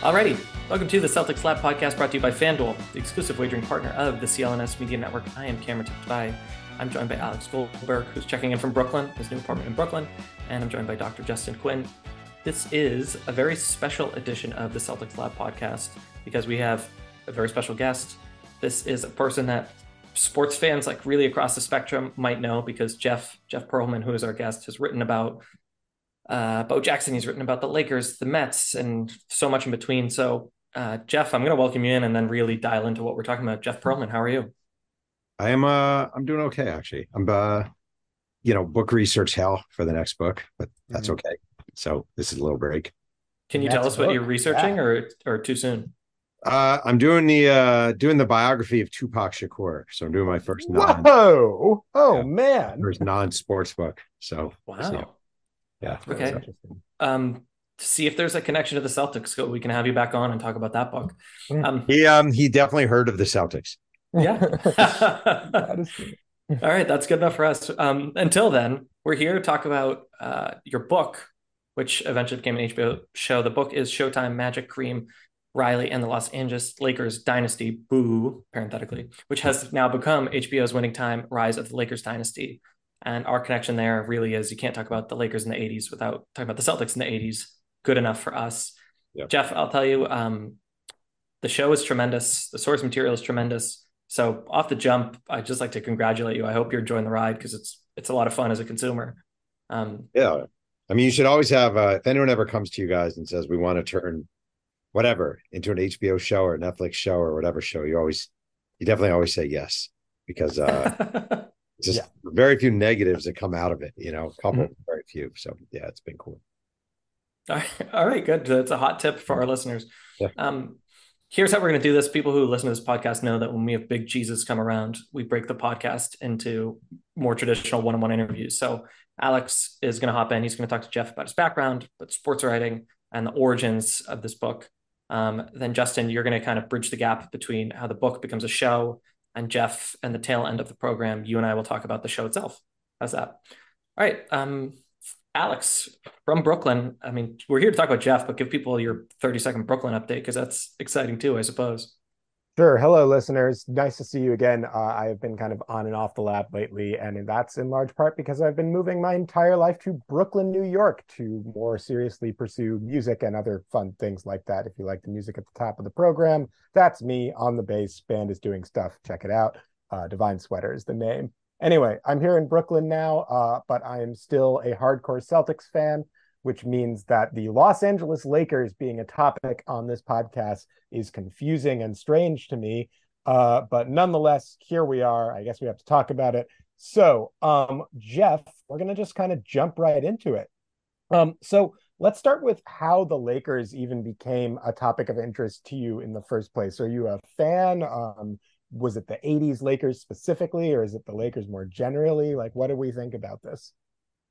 Alrighty, welcome to the Celtics Lab podcast brought to you by FanDuel, the exclusive wagering partner of the CLNS Media Network. I am Cameron Tiptoy. I'm joined by Alex Goldberg, who's checking in from Brooklyn, his new apartment in Brooklyn, and I'm joined by Dr. Justin Quinn. This is a very special edition of the Celtics Lab podcast because we have a very special guest. This is a person that sports fans like really across the spectrum might know because Jeff Jeff Pearlman, who is our guest, has written about uh, Bo Jackson. He's written about the Lakers, the Mets, and so much in between. So, uh, Jeff, I'm going to welcome you in and then really dial into what we're talking about. Jeff Pearlman, how are you? I am. Uh, I'm doing okay actually. I'm. Uh, you know, book research hell for the next book, but that's mm-hmm. okay. So this is a little break. Can you tell us what you're researching, yeah. or or too soon? Uh, I'm doing the uh doing the biography of Tupac Shakur. So I'm doing my first non Whoa! Oh yeah, man. First non-sports book. So wow. So, yeah. Okay. Um see if there's a connection to the Celtics. So we can have you back on and talk about that book. Um, he um he definitely heard of the Celtics. Yeah. All right, that's good enough for us. Um, until then, we're here to talk about uh, your book, which eventually became an HBO show. The book is Showtime Magic Kareem, Riley and the Los Angeles Lakers Dynasty, boo, parenthetically, which has now become HBO's winning time, Rise of the Lakers Dynasty. And our connection there really is you can't talk about the Lakers in the 80s without talking about the Celtics in the 80s. Good enough for us. Yep. Jeff, I'll tell you, um, the show is tremendous. The source material is tremendous. So off the jump, I'd just like to congratulate you. I hope you're enjoying the ride because it's it's a lot of fun as a consumer. Um, yeah, I mean, you should always have. Uh, if anyone ever comes to you guys and says we want to turn whatever into an HBO show or Netflix show or whatever show, you always, you definitely always say yes because uh, just yeah. very few negatives that come out of it. You know, a couple, mm-hmm. very few. So yeah, it's been cool. All right, all right, good. That's a hot tip for our listeners. Yeah. Um, here's how we're going to do this. People who listen to this podcast know that when we have big Jesus come around, we break the podcast into more traditional one-on-one interviews. So Alex is going to hop in. He's going to talk to Jeff about his background, but sports writing, and the origins of this book. Um, then Justin, you're going to kind of bridge the gap between how the book becomes a show and Jeff and the tail end of the program. You and I will talk about the show itself. How's that? All right. Um, Alex from Brooklyn. I mean, we're here to talk about Jeff, but give people your 30 second Brooklyn update because that's exciting too, I suppose. Sure. Hello, listeners. Nice to see you again. Uh, I have been kind of on and off the lab lately, and that's in large part because I've been moving my entire life to Brooklyn, New York to more seriously pursue music and other fun things like that. If you like the music at the top of the program, that's me on the bass. Band is doing stuff. Check it out. Uh, Divine Sweater is the name. Anyway, I'm here in Brooklyn now, uh, but I am still a hardcore Celtics fan which means that the Los Angeles Lakers being a topic on this podcast is confusing and strange to me. Uh, but nonetheless, here we are. I guess we have to talk about it. So, um, Jeff, we're going to just kind of jump right into it. Um, so, let's start with how the Lakers even became a topic of interest to you in the first place. Are you a fan? Um, was it the 80s Lakers specifically, or is it the Lakers more generally? Like, what do we think about this?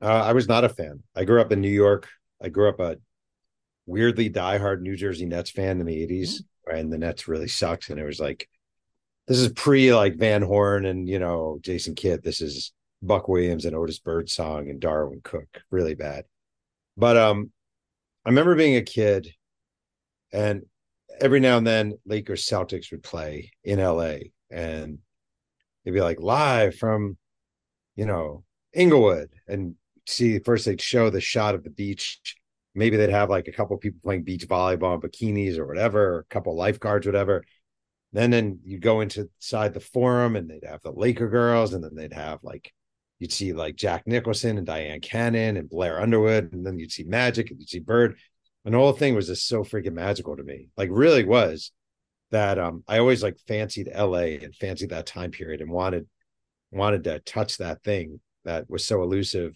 Uh, I was not a fan. I grew up in New York. I grew up a weirdly diehard New Jersey Nets fan in the 80s, mm-hmm. and the Nets really sucks. And it was like, this is pre like Van Horn and, you know, Jason Kidd. This is Buck Williams and Otis Birdsong and Darwin Cook. Really bad. But um, I remember being a kid and every now and then Lakers Celtics would play in LA and it'd be like live from, you know, Inglewood and see first they'd show the shot of the beach. Maybe they'd have like a couple people playing beach volleyball in bikinis or whatever, or a couple lifeguards, whatever. Then then you'd go inside the forum and they'd have the Laker girls, and then they'd have like you'd see like Jack Nicholson and Dyan Cannon and Blair Underwood, and then you'd see Magic and you'd see Bird. And the whole thing was just so freaking magical to me. Like really was that um I always like fancied LA and fancied that time period and wanted wanted to touch that thing that was so elusive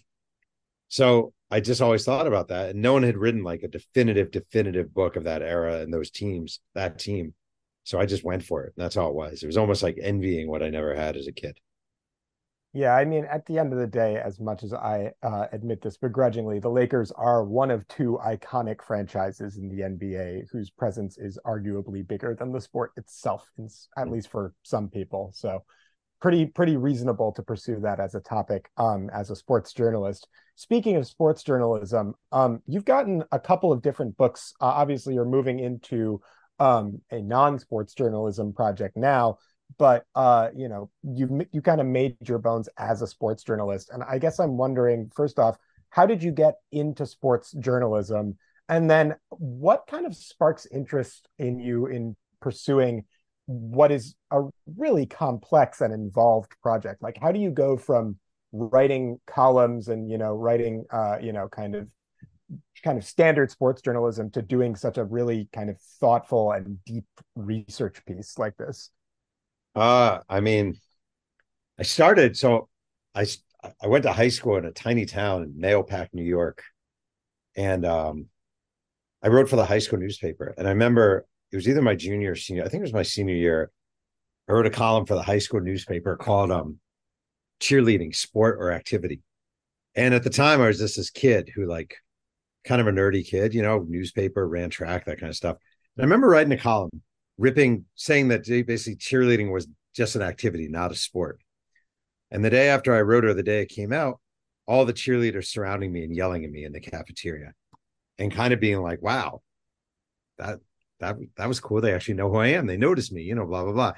so I just always thought about that. And no one had written like a definitive, definitive book of that era and those teams, that team. So I just went for it. And that's how it was. It was almost like envying what I never had as a kid. Yeah, I mean, at the end of the day, as much as I uh, admit this begrudgingly, the Lakers are one of two iconic franchises in the NBA whose presence is arguably bigger than the sport itself, at least for some people. So pretty pretty reasonable to pursue that as a topic um, as a sports journalist. Speaking of sports journalism, um, you've gotten a couple of different books. Uh, obviously, you're moving into um, a non-sports journalism project now, but uh, you know you you kind of made your bones as a sports journalist, and I guess I'm wondering first off, how did you get into sports journalism, and then what kind of sparks interest in you in pursuing what is a really complex and involved project. Like how do you go from writing columns and you know writing uh you know kind of kind of standard sports journalism to doing such a really kind of thoughtful and deep research piece like this? Uh i mean i started so i i went to high school in a tiny town in Mahopac new york. And um i wrote for the high school newspaper. And i remember it was either my junior or senior. I think it was my senior year. I wrote a column for the high school newspaper called um, cheerleading, sport or activity. And at the time, I was just this kid who like kind of a nerdy kid, you know, newspaper, ran track, that kind of stuff. And I remember writing a column, ripping, saying that basically cheerleading was just an activity, not a sport. And the day after I wrote her, the day it came out, all the cheerleaders surrounding me and yelling at me in the cafeteria and kind of being like, wow, that that that was cool. They actually know who I am. They noticed me, you know, blah blah blah.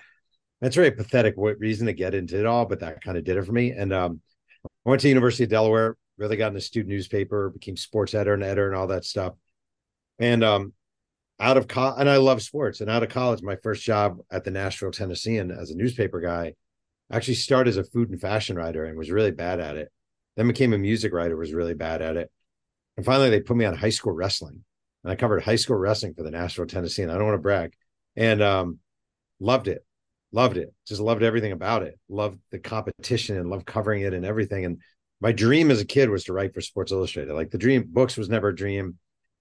That's very pathetic reason to get into it all, but that kind of did it for me. And um, I went to University of Delaware, really got in a student newspaper, became sports editor and editor and all that stuff. And um, out of college, and I love sports. And out of college, my first job at the Nashville Tennessean as a newspaper guy, actually started as a food and fashion writer and was really bad at it. Then became a music writer, was really bad at it. And finally, they put me on high school wrestling and I covered high school wrestling for the Nashville Tennessee. And I don't want to brag, and um, loved it, loved it, just loved everything about it. Loved the competition and loved covering it and everything. And my dream as a kid was to write for Sports Illustrated. Like the dream, books was never a dream.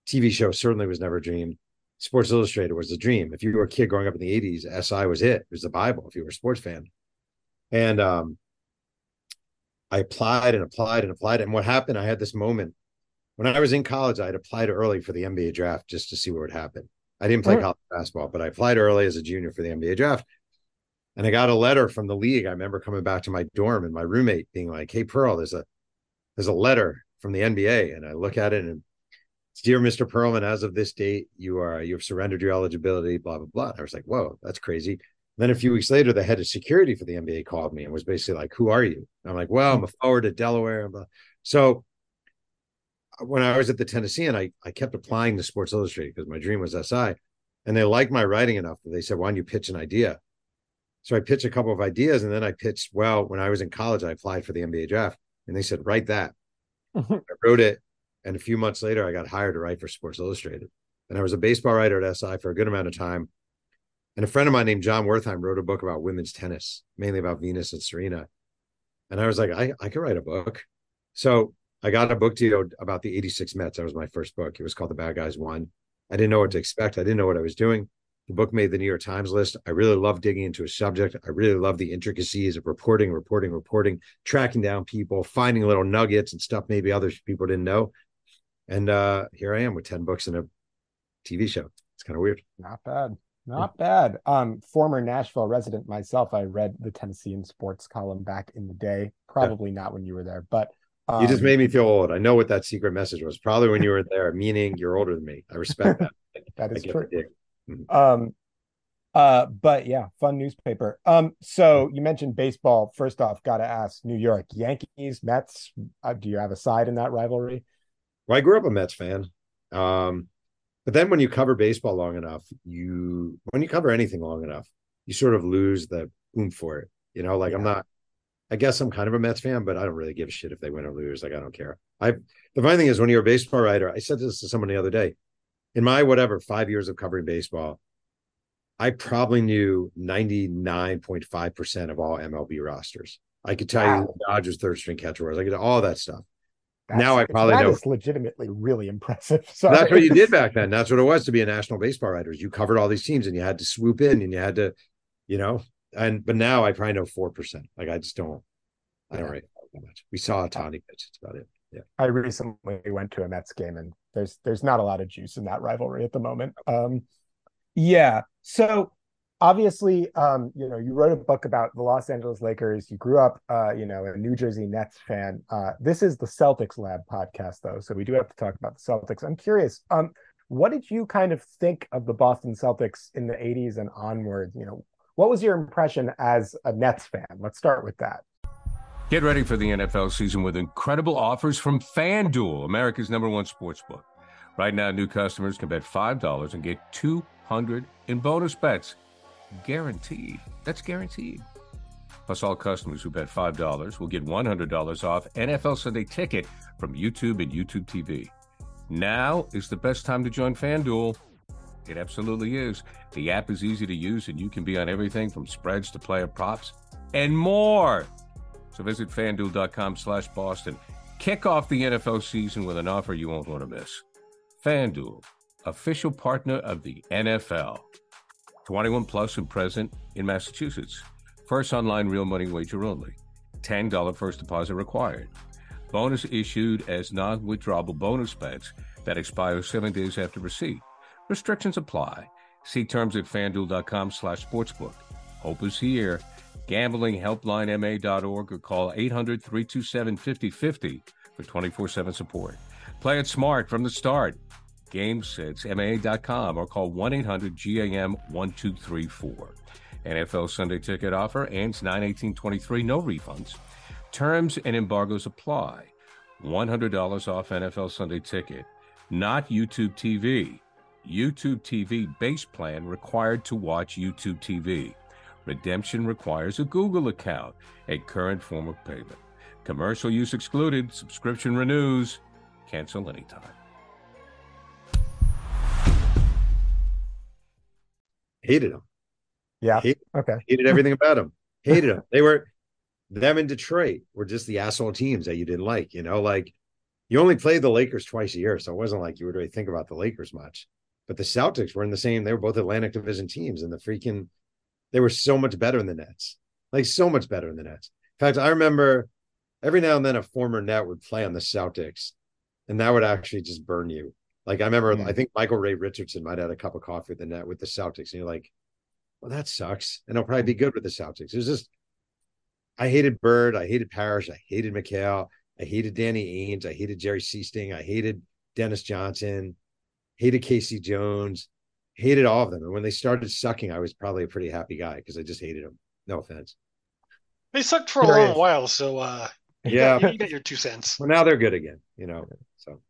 TV show certainly was never a dream. Sports Illustrated was the dream. If you were a kid growing up in the 80s, SI was it. It was the Bible if you were a sports fan. And um, I applied and applied and applied. And what happened, I had this moment when I was in college, I had applied early for the NBA draft just to see what would happen. I didn't play college basketball, but I applied early as a junior for the NBA draft. And I got a letter from the league. I remember coming back to my dorm and my roommate being like, Hey Pearl, there's a there's a letter from the NBA. And I look at it and it's dear Mr. Pearlman, as of this date, you are you have surrendered your eligibility, blah, blah, blah. And I was like, Whoa, that's crazy. And then a few weeks later, the head of security for the NBA called me and was basically like, Who are you? And I'm like, Well, I'm a forward at Delaware. So when I was at the Tennessean, I, I kept applying to Sports Illustrated because my dream was SI. And they liked my writing enough that they said, Why don't you pitch an idea? So I pitched a couple of ideas and then I pitched, well, when I was in college, I applied for the NBA draft and they said, Write that. Mm-hmm. I wrote it. And a few months later, I got hired to write for Sports Illustrated. And I was a baseball writer at SI for a good amount of time. And a friend of mine named Jon Wertheim wrote a book about women's tennis, mainly about Venus and Serena. And I was like, I, I could write a book. So I got a book deal about the 86 Mets. That was my first book. It was called The Bad Guys Won. I didn't know what to expect. I didn't know what I was doing. The book made the New York Times list. I really love digging into a subject. I really love the intricacies of reporting, reporting, reporting, tracking down people, finding little nuggets and stuff maybe other people didn't know. And uh, here I am with 10 books and a TV show. It's kind of weird. Not bad. Not bad. Um, former Nashville resident myself, I read the Tennessean sports column back in the day. Probably yeah. not when you were there, but um, you just um, made me feel old. I know what that secret message was. Probably when you were there, meaning you're older than me. I respect that. that is true. Mm-hmm. Um, uh, but yeah, fun newspaper. Um, so you mentioned baseball. First off, got to ask New York Yankees, Mets. Uh, do you have a side in that rivalry? Well, I grew up a Mets fan. Um, but then when you cover baseball long enough, you when you cover anything long enough, you sort of lose the oomph for it. You know, like yeah. I'm not I guess I'm kind of a Mets fan, but I don't really give a shit if they win or lose. Like I don't care. I the funny thing is when you're a baseball writer, I said this to someone the other day. In my whatever five years of covering baseball, I probably knew 99.5% of all MLB rosters. I could tell wow. you Dodgers third string catcher was. I could all that stuff. That's, now I probably that know. That is legitimately really impressive. Sorry. That's what you did back then. That's what it was to be a national baseball writer. You covered all these teams and you had to swoop in and you had to, you know, and but now I probably know four percent. Like I just don't. I don't write that much. We saw a tiny bit. That's about it. Yeah. I recently went to a Mets game, and there's there's not a lot of juice in that rivalry at the moment. Um, yeah. So obviously, um, you know, you wrote a book about the Los Angeles Lakers. You grew up, uh, you know, a New Jersey Nets fan. Uh, this is the Celtics Lab podcast, though, so we do have to talk about the Celtics. I'm curious, um, what did you kind of think of the Boston Celtics in the '80s and onward? You know, what was your impression as a Nets fan? Let's start with that. Get ready for the NFL season with incredible offers from FanDuel, America's number one sports book. Right now, new customers can bet $5 and get 200 in bonus bets. Guaranteed. That's guaranteed. Plus, all customers who bet $5 will get $100 off NFL Sunday ticket from YouTube and YouTube TV. Now is the best time to join FanDuel. It absolutely is. The app is easy to use, and you can be on everything from spreads to player props and more. So visit fanduel.com slash Boston. Kick off the NFL season with an offer you won't want to miss. FanDuel, official partner of the NFL. 21 plus and present in Massachusetts. First online real money wager only. $10 first deposit required. Bonus issued as non withdrawable bonus bets that expire seven days after receipt. Restrictions apply. See terms at fanduel.com slash sportsbook. Hope is here. GamblingHelplineMA.org or call 800 327 5050 for 24 7 support. Play it smart from the start. GameSetsMA.com or call 1 800 GAM 1234. NFL Sunday ticket offer ends 9 18 23, no refunds. Terms and embargoes apply. $100 off NFL Sunday ticket, not YouTube TV. YouTube TV base plan required to watch YouTube TV. Redemption requires a Google account, a current form of payment. Commercial use excluded, subscription renews, cancel anytime. Hated them. Yeah. Hated, okay. Hated everything about them. Hated them. They were them in Detroit were just the asshole teams that you didn't like. You know, like you only played the Lakers twice a year, so it wasn't like you would really think about the Lakers much. But the Celtics were in the same. They were both Atlantic Division teams, and the freaking they were so much better than the Nets, like so much better than the Nets. In fact, I remember every now and then a former net would play on the Celtics, and that would actually just burn you. Like I remember, mm. I think Michael Ray Richardson might have had a cup of coffee with the net with the Celtics, and you're like, well, that sucks. And it'll probably be good with the Celtics. It was just I hated Bird, I hated Parish, I hated McHale, I hated Danny Ainge, I hated Jerry Sichting, I hated Dennis Johnson, hated K.C. Jones, hated all of them. And when they started sucking, I was probably a pretty happy guy because I just hated them. No offense. They sucked for a long while, so uh, yeah, you got your two cents. Well, now they're good again, you know. So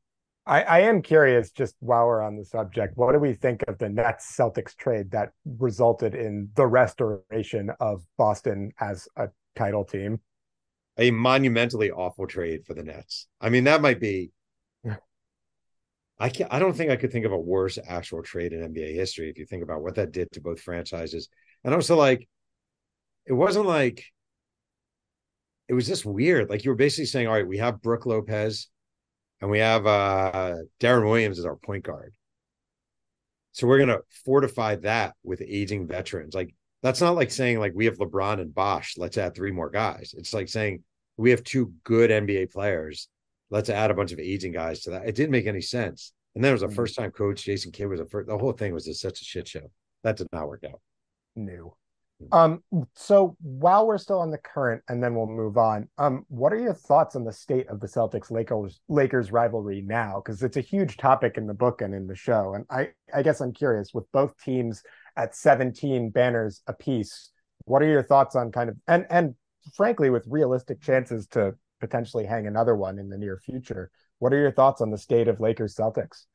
I, I am curious, just while we're on the subject, what do we think of the Nets Celtics trade that resulted in the restoration of Boston as a title team? A monumentally awful trade for the Nets. I mean, that might be I can't I don't think I could think of a worse actual trade in NBA history if you think about what that did to both franchises. And also like it wasn't like it was just weird. Like you were basically saying, all right, we have Brook Lopez and we have uh Deron Williams as our point guard. So we're gonna fortify that with aging veterans. Like that's not like saying like we have LeBron and Bosh, let's add three more guys. It's like saying we have two good NBA players let's add a bunch of aging guys to that. It didn't make any sense. And then it was a mm. first time coach. Jason Kidd was a first, the whole thing was just such a shit show. That did not work out. New. Mm. Um, so while we're still on the current, and then we'll move on. Um, what are your thoughts on the state of the Celtics Lakers Lakers rivalry now? Because it's a huge topic in the book and in the show. And I, I guess I'm curious with both teams at 17 banners apiece. What are your thoughts on kind of and and frankly with realistic chances to potentially hang another one in the near future. What are your thoughts on the state of Lakers Celtics?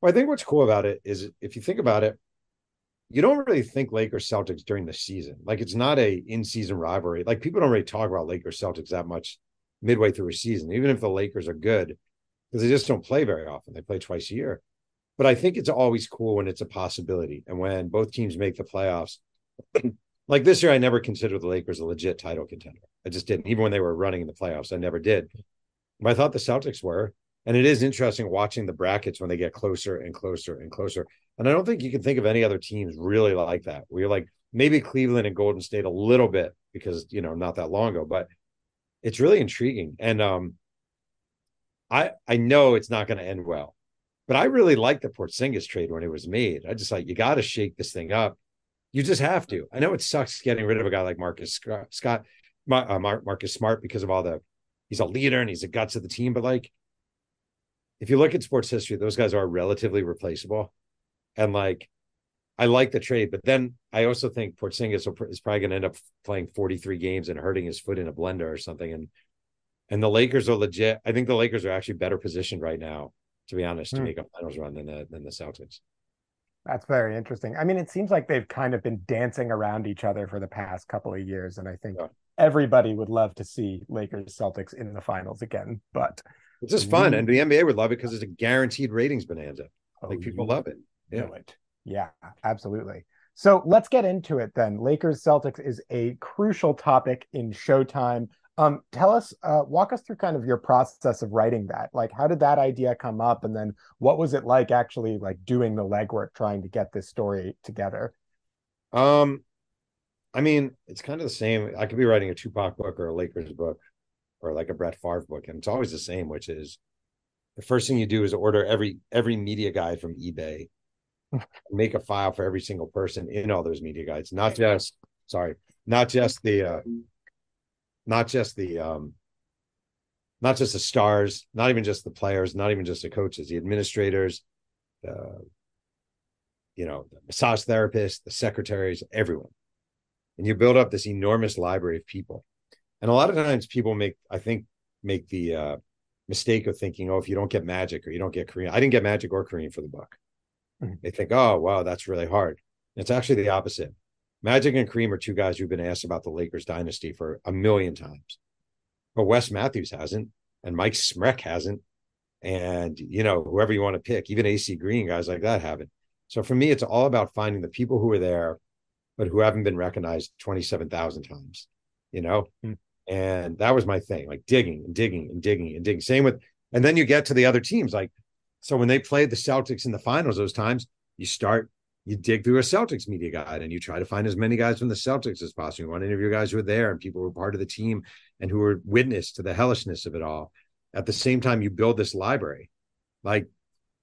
Well, I think what's cool about it is if you think about it, you don't really think Lakers Celtics during the season. Like it's not a in-season rivalry. Like people don't really talk about Lakers Celtics that much midway through a season, even if the Lakers are good, because they just don't play very often. They play twice a year. But I think it's always cool when it's a possibility and when both teams make the playoffs. like this year, I never considered the Lakers a legit title contender. I just didn't. Even when they were running in the playoffs, I never did. But I thought the Celtics were. And it is interesting watching the brackets when they get closer and closer and closer. And I don't think you can think of any other teams really like that. We're like maybe Cleveland and Golden State a little bit because, you know, not that long ago, but it's really intriguing. And um I I know it's not going to end well. But I really liked the Porzingis trade when it was made. I just like you got to shake this thing up. You just have to. I know it sucks getting rid of a guy like Marcus Scott, Scott uh, Marcus Smart because of all the he's a leader and he's the guts of the team. But like, if you look at sports history, those guys are relatively replaceable. And like, I like the trade, but then I also think Porzingis is probably going to end up playing 43 games and hurting his foot in a blender or something. And and the Lakers are legit. I think the Lakers are actually better positioned right now, to be honest, to hmm. make a finals run than the than the Celtics. That's very interesting. I mean, it seems like they've kind of been dancing around each other for the past couple of years, and I think yeah. everybody would love to see Lakers Celtics in the finals again. But it's just fun, and the NBA would love it because it's a guaranteed ratings bonanza. Oh, like people love it. Yeah. It. Yeah, absolutely. So let's get into it then. Lakers Celtics is a crucial topic in Showtime. Um, tell us, uh, walk us through kind of your process of writing that. Like, how did that idea come up, and then what was it like actually like doing the legwork, trying to get this story together? Um, I mean, it's kind of the same. I could be writing a Tupac book or a Lakers book, or like a Brett Favre book, and it's always the same, which is the first thing you do is order every every media guide from eBay make a file for every single person in all those media guides, not just sorry, not just the uh not just the um not just the stars, not even just the players, not even just the coaches, the administrators, uh, you know, the massage therapists, the secretaries, everyone. And you build up this enormous library of people. And a lot of times people make, I think, make the uh, mistake of thinking, oh, if you don't get magic or you don't get Kareem, I didn't get magic or Kareem for the book. Mm-hmm. They think, oh, wow, that's really hard. It's actually the opposite. Magic and Kareem are two guys who've been asked about the Lakers dynasty for a million times. But Wes Matthews hasn't, and Mike Smrek hasn't, and you know, whoever you want to pick, even AC Green, guys like that haven't. So for me, it's all about finding the people who are there, but who haven't been recognized 27,000 times, you know? Mm-hmm. And that was my thing, like digging and digging and digging and digging. Same with, and then you get to the other teams, like so when they played the Celtics in the finals those times, you start, you dig through a Celtics media guide and you try to find as many guys from the Celtics as possible. You want to interview guys who were there and people who were part of the team and who were witness to the hellishness of it all. At the same time, you build this library. Like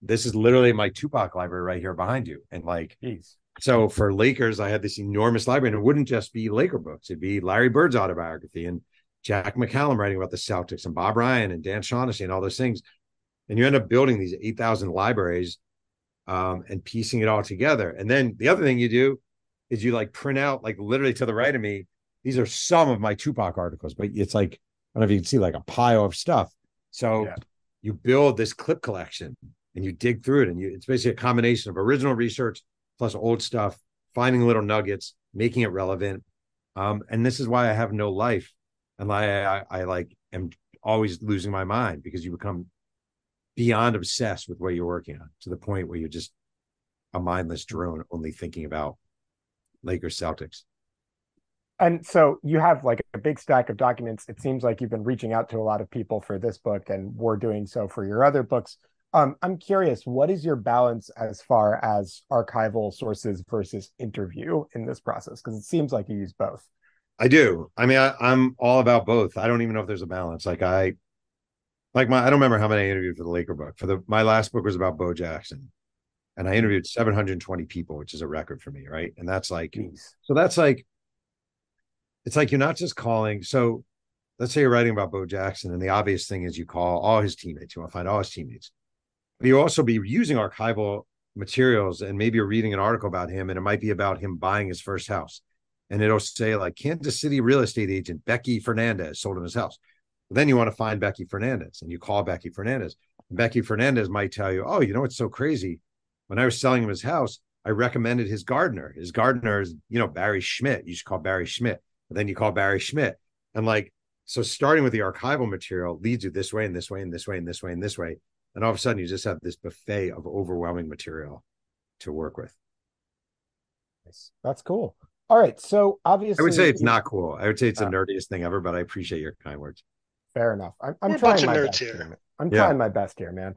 this is literally my Tupac library right here behind you. And like, Jeez. so for Lakers, I had this enormous library, and it wouldn't just be Laker books; it'd be Larry Bird's autobiography and Jack McCallum writing about the Celtics and Bob Ryan and Dan Shaughnessy and all those things and you end up building these 8000 libraries um, and piecing it all together. And then the other thing you do is you like print out like literally to the right of me these are some of my tupac articles but it's like i don't know if you can see like a pile of stuff. So yeah. you build this clip collection and you dig through it and you it's basically a combination of original research plus old stuff finding little nuggets making it relevant. Um, and this is why i have no life and I, I, I like am always losing my mind because you become beyond obsessed with what you're working on to the point where you're just a mindless drone only thinking about Lakers Celtics. And so you have like a big stack of documents. It seems like you've been reaching out to a lot of people for this book and we're doing so for your other books. Um, I'm curious, what is your balance as far as archival sources versus interview in this process? Because it seems like you use both. I do. I mean, I, I'm all about both. I don't even know if there's a balance. Like I, like my I don't remember how many I interviewed for the Laker book. For the my last book was about Bo Jackson. And I hmm. interviewed 720 people, which is a record for me, right? And that's like Jeez. so that's like it's like you're not just calling. So let's say you're writing about Bo Jackson, and the obvious thing is you call all his teammates. You want to find all his teammates. But you also be using archival materials, and maybe you're reading an article about him, and it might be about him buying his first house. And it'll say like Kansas City real estate agent Becky Fernandez sold him his house. Then you want to find Becky Fernandez and you call Becky Fernandez. And Becky Fernandez might tell you, oh, you know what's so crazy? When I was selling him his house, I recommended his gardener. His gardener is, you know, Barry Schmidt. You should call Barry Schmidt. And then you call Barry Schmidt. And like, so starting with the archival material leads you this way and this way and this way and this way and this way. And all of a sudden you just have this buffet of overwhelming material to work with. That's cool. All right. So obviously, I would say it's not cool. I would say it's the uh, nerdiest thing ever, but I appreciate your kind words fair enough. I'm, I'm trying my best here. here I'm yeah. trying my best here, man.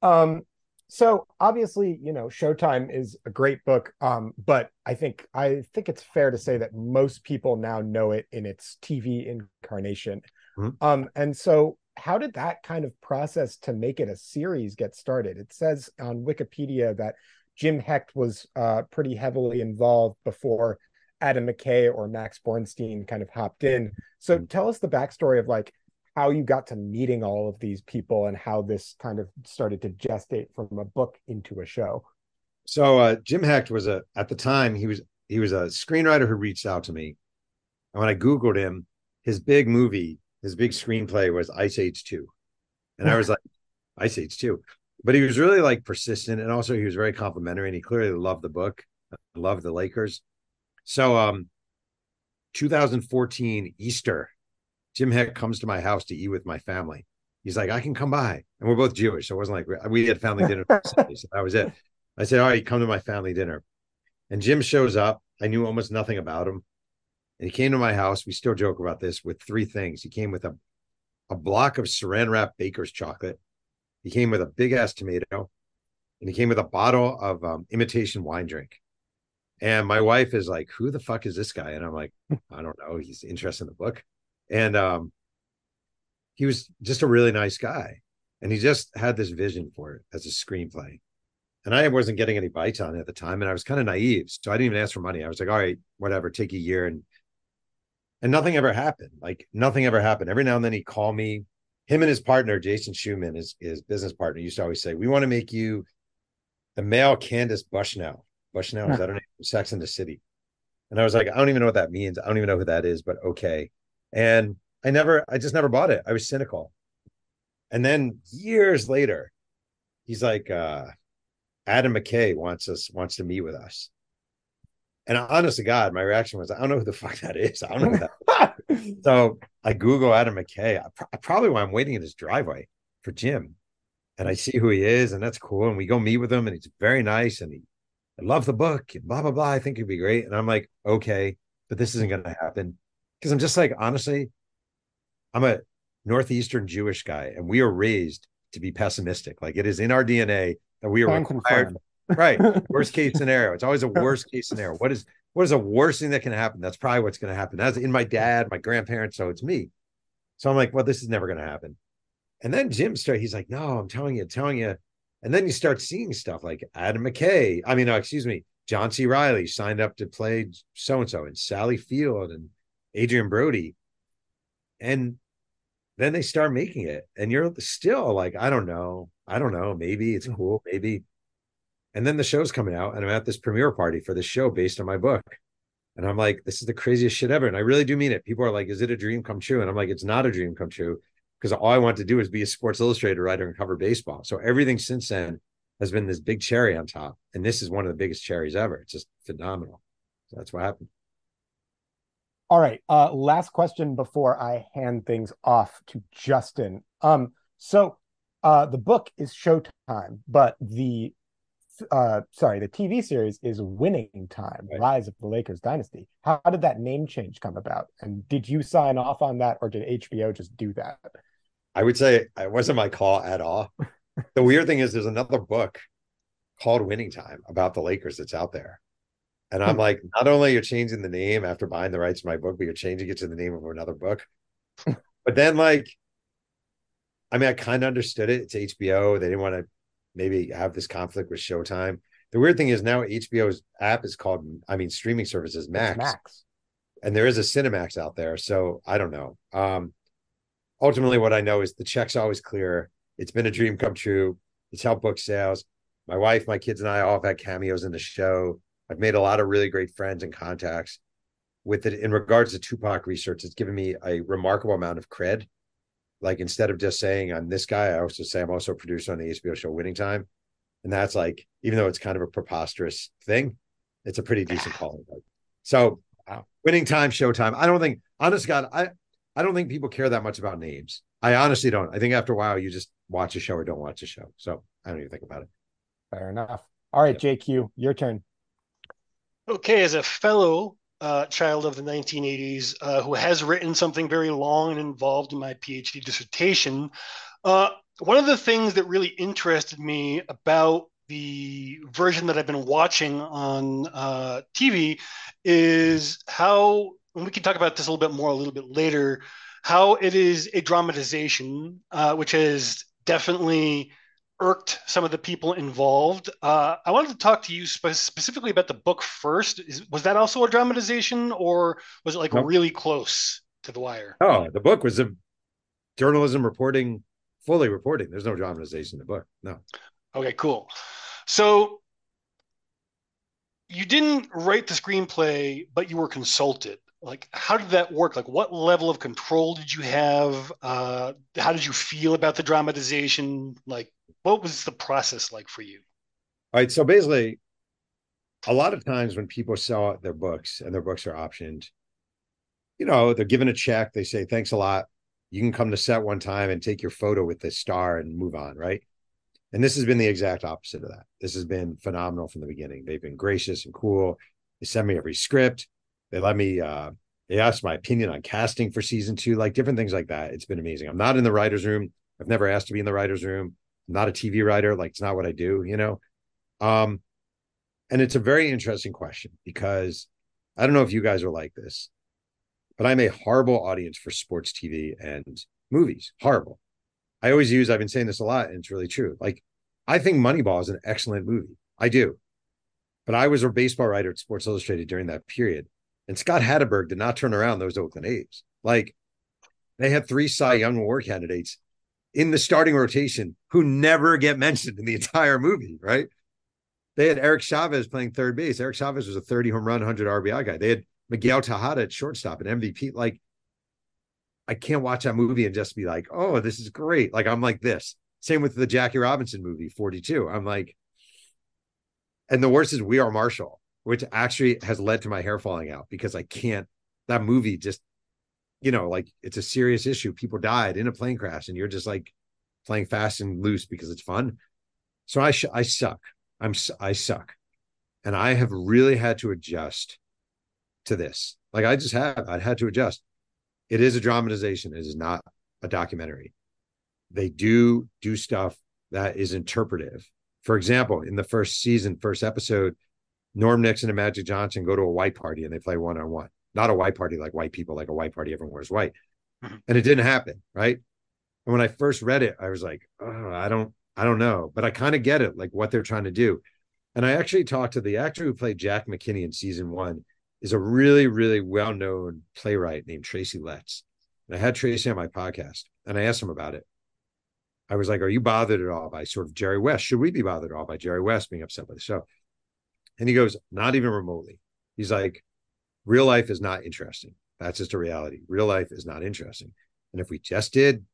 Um, so obviously, you know, Showtime is a great book, um, but I think I think it's fair to say that most people now know it in its TV incarnation. Mm-hmm. Um, and so, how did that kind of process to make it a series get started? It says on Wikipedia that Jim Hecht was uh, pretty heavily involved before Adam McKay or Max Borenstein kind of hopped in. So mm-hmm. tell us the backstory of like how you got to meeting all of these people and how this kind of started to gestate from a book into a show. So uh, Jim Hecht was a at the time he was he was a screenwriter who reached out to me, and when I googled him, his big movie, his big screenplay was Ice Age Two, and I was like, Ice Age Two, but he was really like persistent, and also he was very complimentary, and he clearly loved the book, loved the Lakers. So, um, 2014 Easter, Jim Hecht comes to my house to eat with my family. He's like, I can come by, and we're both Jewish, so it wasn't like we had family dinner. so that was it. I said, All right, come to my family dinner. And Jim shows up. I knew almost nothing about him. And he came to my house. We still joke about this with three things. He came with a, a block of saran wrap baker's chocolate. He came with a big ass tomato. And he came with a bottle of um, imitation wine drink. And my wife is like, Who the fuck is this guy? And I'm like, I don't know. He's interested in the book. And um, he was just a really nice guy. And he just had this vision for it as a screenplay and I wasn't getting any bites on it at the time, and I was kind of naive, so I didn't even ask for money. I was like, "All right, whatever, take a year," and and nothing ever happened. Like nothing ever happened. Every now and then he'd call me. Him and his partner, Jason Schumann, his his business partner, used to always say, "We want to make you the male Candace Bushnell." Bushnell is that her name? Sex in the City. And I was like, I don't even know what that means. I don't even know who that is, but okay. And I never, I just never bought it. I was cynical. And then years later, he's like, uh, Adam McKay wants us wants to meet with us. And honest to God, my reaction was, I don't know who the fuck that is. I don't know that. so I Google Adam McKay. I, I probably why I'm waiting in his driveway for Jim. And I see who he is, and that's cool. And we go meet with him, and he's very nice. And he, I love the book, and blah, blah, blah. I think it'd be great. And I'm like, okay, but this isn't going to happen. Because I'm just like, honestly, I'm a Northeastern Jewish guy, and we are raised to be pessimistic. Like it is in our DNA that we are required. right. Worst case scenario. It's always a worst case scenario. What is what is the worst thing that can happen? That's probably what's going to happen. That's in my dad, my grandparents, so it's me. So I'm like, well, this is never going to happen. And then Jim started, he's like, no, I'm telling you, telling you. And then you start seeing stuff like Adam McKay. I mean, no, excuse me, John C. Reilly signed up to play so and so, and Sally Field and Adrien Brody. And then they start making it, and you're still like, I don't know. I don't know. Maybe it's mm. cool. Maybe. And then the show's coming out, and I'm at this premiere party for the show based on my book. And I'm like, this is the craziest shit ever. And I really do mean it. People are like, is it a dream come true? And I'm like, it's not a dream come true because all I want to do is be a Sports Illustrated writer and cover baseball. So everything since then has been this big cherry on top. And this is one of the biggest cherries ever. It's just phenomenal. So that's what happened. All right. Uh, last question before I hand things off to Justin. Um, so uh, the book is Showtime, but the uh, sorry, the TV series is Winning Time: right. Rise of the Lakers Dynasty. How, how, did that name change come about? And did you sign off on that, or did HBO just do that? I would say it wasn't my call at all. the weird thing is, there's another book called Winning Time about the Lakers that's out there. And I'm hmm. like, not only you're changing the name after buying the rights to my book, but you're changing it to the name of another book. but then, like, I mean, I kind of understood it. It's HBO. They didn't want to maybe have this conflict with Showtime. The weird thing is now HBO's app is called, I mean, streaming services Max. Max. And there is a Cinemax out there. So I don't know. Um, ultimately, what I know is the check's always clear. It's been a dream come true. It's helped book sales. My wife, my kids, and I all have had cameos in the show. I've made a lot of really great friends and contacts with it. In regards to Tupac research, it's given me a remarkable amount of cred like instead of just saying I'm this guy, I also say I'm also a producer on the HBO show Winning Time. And that's like, even though it's kind of a preposterous thing, it's a pretty decent ah. call. So wow. winning time, showtime. I don't think, honest God, I, I don't think people care that much about names. I honestly don't. I think after a while, you just watch a show or don't watch a show. So I don't even think about it. Fair enough. All right, JQ, your turn. Okay, as a fellow uh, child of the 1980s uh, who has written something very long and involved in my PhD dissertation. Uh, one of the things that really interested me about the version that I've been watching on uh, TV is how, and we can talk about this a little bit more a little bit later, how it is a dramatization, uh, which is definitely irked some of the people involved. Uh, I wanted to talk to you spe- specifically about the book first. Is, was that also a dramatization, or was it like nope. really close to The Wire? Oh, the book was a journalism reporting, fully reporting. There's no dramatization in the book. No. Okay, cool. So you didn't write the screenplay, but you were consulted. Like, how did that work? Like, what level of control did you have? Uh, how did you feel about the dramatization? Like, what was the process like for you? All right. So basically, a lot of times when people sell their books and their books are optioned, you know, they're given a check. They say, thanks a lot. You can come to set one time and take your photo with this star and move on. Right. And this has been the exact opposite of that. This has been phenomenal from the beginning. They've been gracious and cool. They send me every script. They let me, uh, they asked my opinion on casting for season two, like different things like that. It's been amazing. I'm not in the writer's room. I've never asked to be in the writer's room. Not a TV writer. Like it's not what I do, you know? Um, and it's a very interesting question because I don't know if you guys are like this, but I'm a horrible audience for sports TV and movies. Horrible. I always use, I've been saying this a lot, and it's really true. Like, I think Moneyball is an excellent movie. I do. But I was a baseball writer at Sports Illustrated during that period. And Scott Hatteberg did not turn around those Oakland A's. Like, they had three Cy Young Award candidates in the starting rotation who never get mentioned in the entire movie, right? They had Eric Chavez playing third base. Eric Chavez was a 30 home run, 100 RBI guy. They had Miguel Tejada at shortstop, an MVP. Like, I can't watch that movie and just be like, oh, this is great. Like I'm like this. Same with the Jackie Robinson movie, 42. I'm like, and the worst is We Are Marshall, which actually has led to my hair falling out because I can't. That movie just, you know, like it's a serious issue. People died in a plane crash, and you're just like playing fast and loose because it's fun. So I sh- I suck. I'm I suck, and I have really had to adjust to this. Like I just have. I had to adjust it is a dramatization. It is not a documentary. They do do stuff that is interpretive. For example, in the first season, first episode, Norm Nixon and Magic Johnson go to a white party and they play one on one. Not a white party like white people, like a white party, everyone wears white. Mm-hmm. And it didn't happen, right? And when I first read it, I was like, oh, I don't, I don't know, but I kind of get it, like what they're trying to do. And I actually talked to the actor who played Jack McKinney in season one is a really, really well known playwright named Tracy Letts. And I had Tracy on my podcast and I asked him about it. I was like, Are you bothered at all by sort of Jerry West? Should we be bothered at all by Jerry West being upset by the show? And he goes, Not even remotely. He's like, Real life is not interesting. That's just a reality. Real life is not interesting. And if we just did,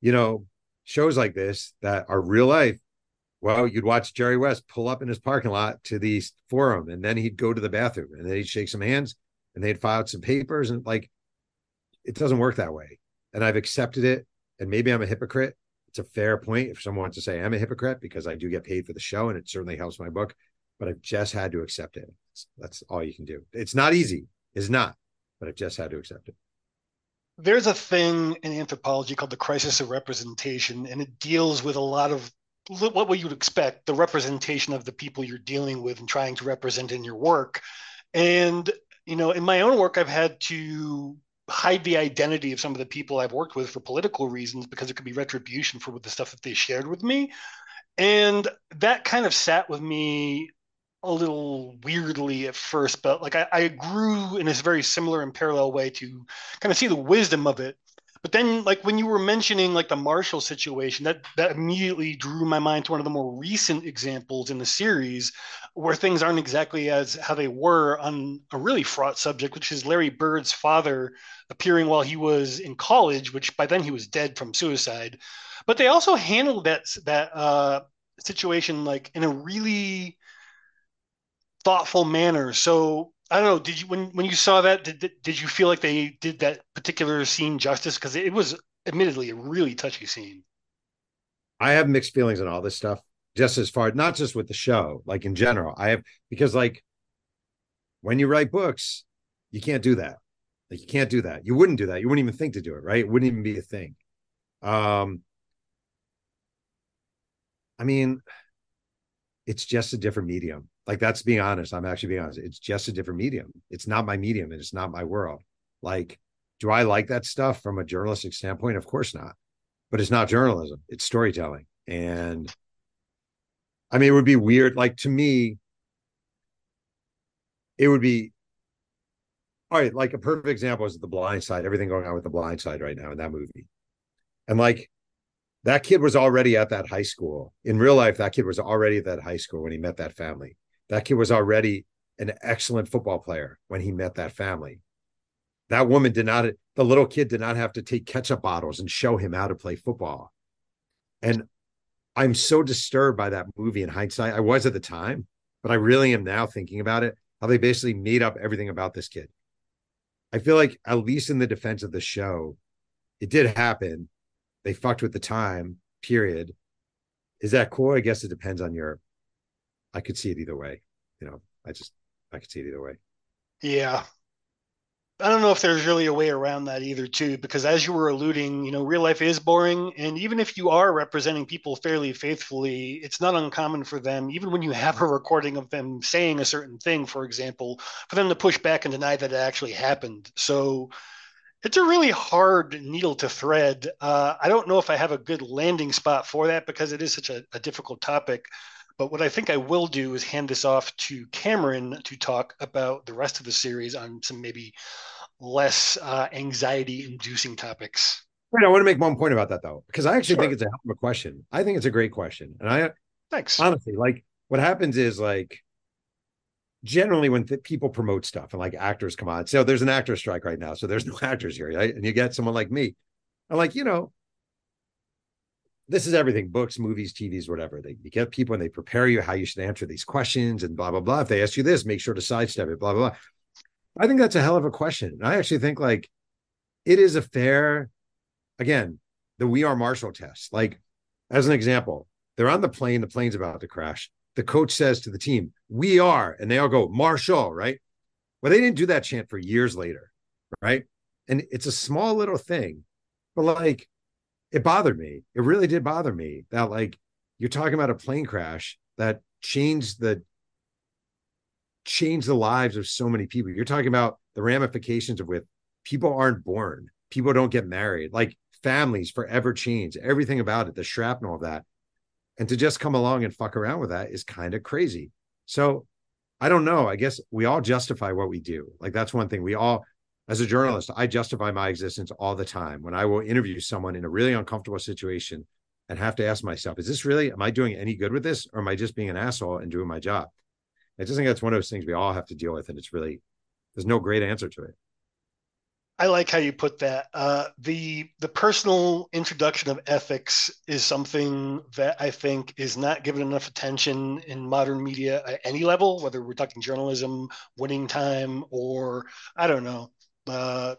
you know, shows like this that are real life, well, you'd watch Jerry West pull up in his parking lot to the forum, and then he'd go to the bathroom, and then he'd shake some hands, and they'd file out some papers, and like, it doesn't work that way. And I've accepted it, and maybe I'm a hypocrite. It's a fair point if someone wants to say I'm a hypocrite because I do get paid for the show, and it certainly helps my book. But I've just had to accept it. That's, all you can do. It's not easy. It's not, but I've just had to accept it there's a thing in anthropology called the crisis of representation, and it deals with a lot of what you would expect the representation of the people you're dealing with and trying to represent in your work and you know in my own work i've had to hide the identity of some of the people i've worked with for political reasons because it could be retribution for the stuff that they shared with me and that kind of sat with me a little weirdly at first but like I, I grew in this very similar and parallel way to kind of see the wisdom of it but then, like when you were mentioning like the Marshall situation, that that immediately drew my mind to one of the more recent examples in the series, where things aren't exactly as how they were on a really fraught subject, which is Larry Bird's father appearing while he was in college, which by then he was dead from suicide. But they also handled that that uh, situation like in a really thoughtful manner. So I don't know. Did you when when you saw that did did you feel like they did that particular scene justice? Because it was admittedly a really touchy scene. I have mixed feelings on all this stuff. Just as far, not just with the show, like in general. I have because like when you write books, you can't do that. Like you can't do that. You wouldn't do that. You wouldn't even think to do it, right? It wouldn't even be a thing. Um, I mean, it's just a different medium. Like that's being honest. I'm actually being honest. It's just a different medium. It's not my medium and it's not my world. Like, do I like that stuff from a journalistic standpoint? Of course not. But it's not journalism. It's storytelling. And I mean, it would be weird. Like to me, it would be all right. Like a perfect example is the blind side, everything going on with the blind side right now in that movie. And like that kid was already at that high school. In real life, that kid was already at that high school when he met that family. That kid was already an excellent football player when he met that family. That woman did not, the little kid did not have to take ketchup bottles and show him how to play football. And I'm so disturbed by that movie in hindsight. I was at the time, but I really am now thinking about it, how they basically made up everything about this kid. I feel like, at least in the defense of the show, it did happen. They fucked with the time, period. Is that cool? I guess it depends on your, I could see it either way. You know, I just, I could see it either way. Yeah. I don't know if there's really a way around that either, too, because as you were alluding, you know, real life is boring. And even if you are representing people fairly faithfully, it's not uncommon for them, even when you have a recording of them saying a certain thing, for example, for them to push back and deny that it actually happened. So it's a really hard needle to thread. Uh, I don't know if I have a good landing spot for that because it is such a, a difficult topic. But what I think I will do is hand this off to Cameron to talk about the rest of the series on some maybe less uh, anxiety inducing topics. Right. I want to make one point about that though, because I actually sure. think it's a hell of a question. I think it's a great question. And I thanks. Honestly, like what happens is like generally when th- people promote stuff and like actors come on. So there's an actor strike right now. So there's no actors here, right? And you get someone like me. I'm like, you know, this is everything books movies tvs whatever. They get people and they prepare you how you should answer these questions and blah blah blah. If they ask you this make sure to sidestep it blah blah blah. I think that's a hell of a question. And i actually think like it is a fair again the we are marshall test. Like as an example they're on the plane the plane's about to crash. The coach says to the team we are and they all go marshall right? Well they didn't do that chant for years later right? And it's a small little thing but like it bothered me. It really did bother me that like you're talking about a plane crash that changed the changed the lives of so many people. You're talking about the ramifications of with people aren't born, people don't get married, like families forever change, everything about it, the shrapnel of that. And to just come along and fuck around with that is kind of crazy. So I don't know. I guess we all justify what we do. Like that's one thing. We all as a journalist, I justify my existence all the time when I will interview someone in a really uncomfortable situation and have to ask myself, is this really, am I doing any good with this? Or am I just being an asshole and doing my job? I just think that's one of those things we all have to deal with. And it's really, there's no great answer to it. I like how you put that. Uh, the the personal introduction of ethics is something that I think is not given enough attention in modern media at any level, whether we're talking journalism, winning time, or I don't know, uh,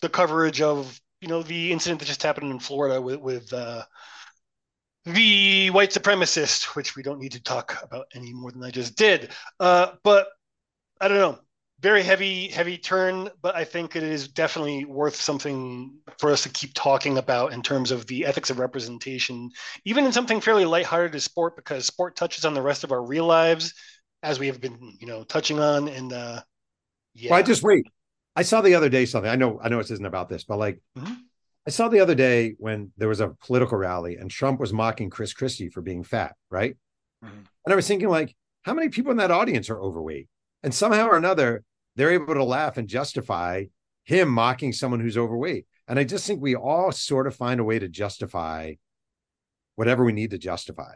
the coverage of you know the incident that just happened in Florida with with uh, the white supremacist, which we don't need to talk about any more than I just did. Uh, but I don't know. Very heavy, heavy turn, but I think it is definitely worth something for us to keep talking about in terms of the ethics of representation, even in something fairly lighthearted as sport, because sport touches on the rest of our real lives, as we have been, you know, touching on. And uh, yeah, well, I just wait. I saw the other day something. I know, I know this isn't about this, but like mm-hmm. I saw the other day when there was a political rally and Trump was mocking Chris Christie for being fat, right? Mm-hmm. And I was thinking, like, how many people in that audience are overweight? And somehow or another, they're able to laugh and justify him mocking someone who's overweight. And I just think we all sort of find a way to justify whatever we need to justify.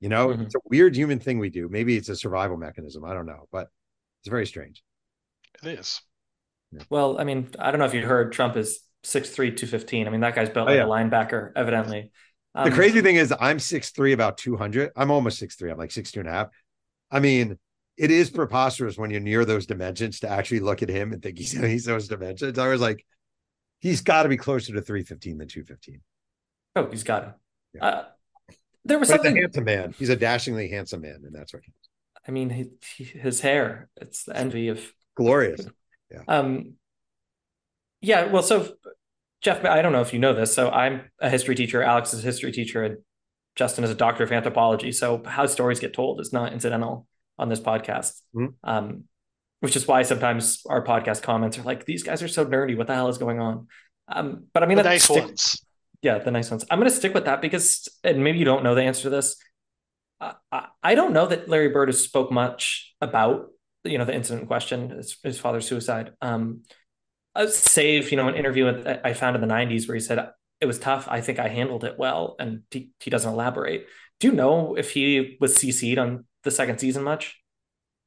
You know, mm-hmm. it's a weird human thing we do. Maybe it's a survival mechanism. I don't know, but it's very strange. It is. Well, I mean, I don't know if you heard Trump is 6'3, 215. I mean, that guy's built oh, like yeah. a linebacker, evidently. Um, the crazy thing is, I'm 6'3, about 200. I'm almost 6'3. I'm like 6'2 and a half. I mean, it is preposterous when you're near those dimensions to actually look at him and think he's, he's those dimensions. I was like, he's got to be closer to 315 than 215. Oh, he's got to. Yeah. Uh, there was but something. He's a handsome man. He's a dashingly handsome man, and that's what. Counts. I mean, he, he, his hair. It's the envy of glorious. Yeah. Um, yeah. Well, so Jeff, I don't know if you know this. So I'm a history teacher. Alex is a history teacher, and Justin is a doctor of anthropology. So how stories get told is not incidental on this podcast. Mm-hmm. Um, which is why sometimes our podcast comments are like, "These guys are so nerdy. What the hell is going on?" Um, but I mean, the nice stick- ones. yeah, the nice ones. I'm going to stick with that because, and maybe you don't know the answer to this. I, I don't know that Larry Bird has spoke much about you know the incident in question, his, his father's suicide. Um, save you know an interview I found in the 90s where he said it was tough. I think I handled it well, and he, he doesn't elaborate. Do you know if he was CC'd on the second season much?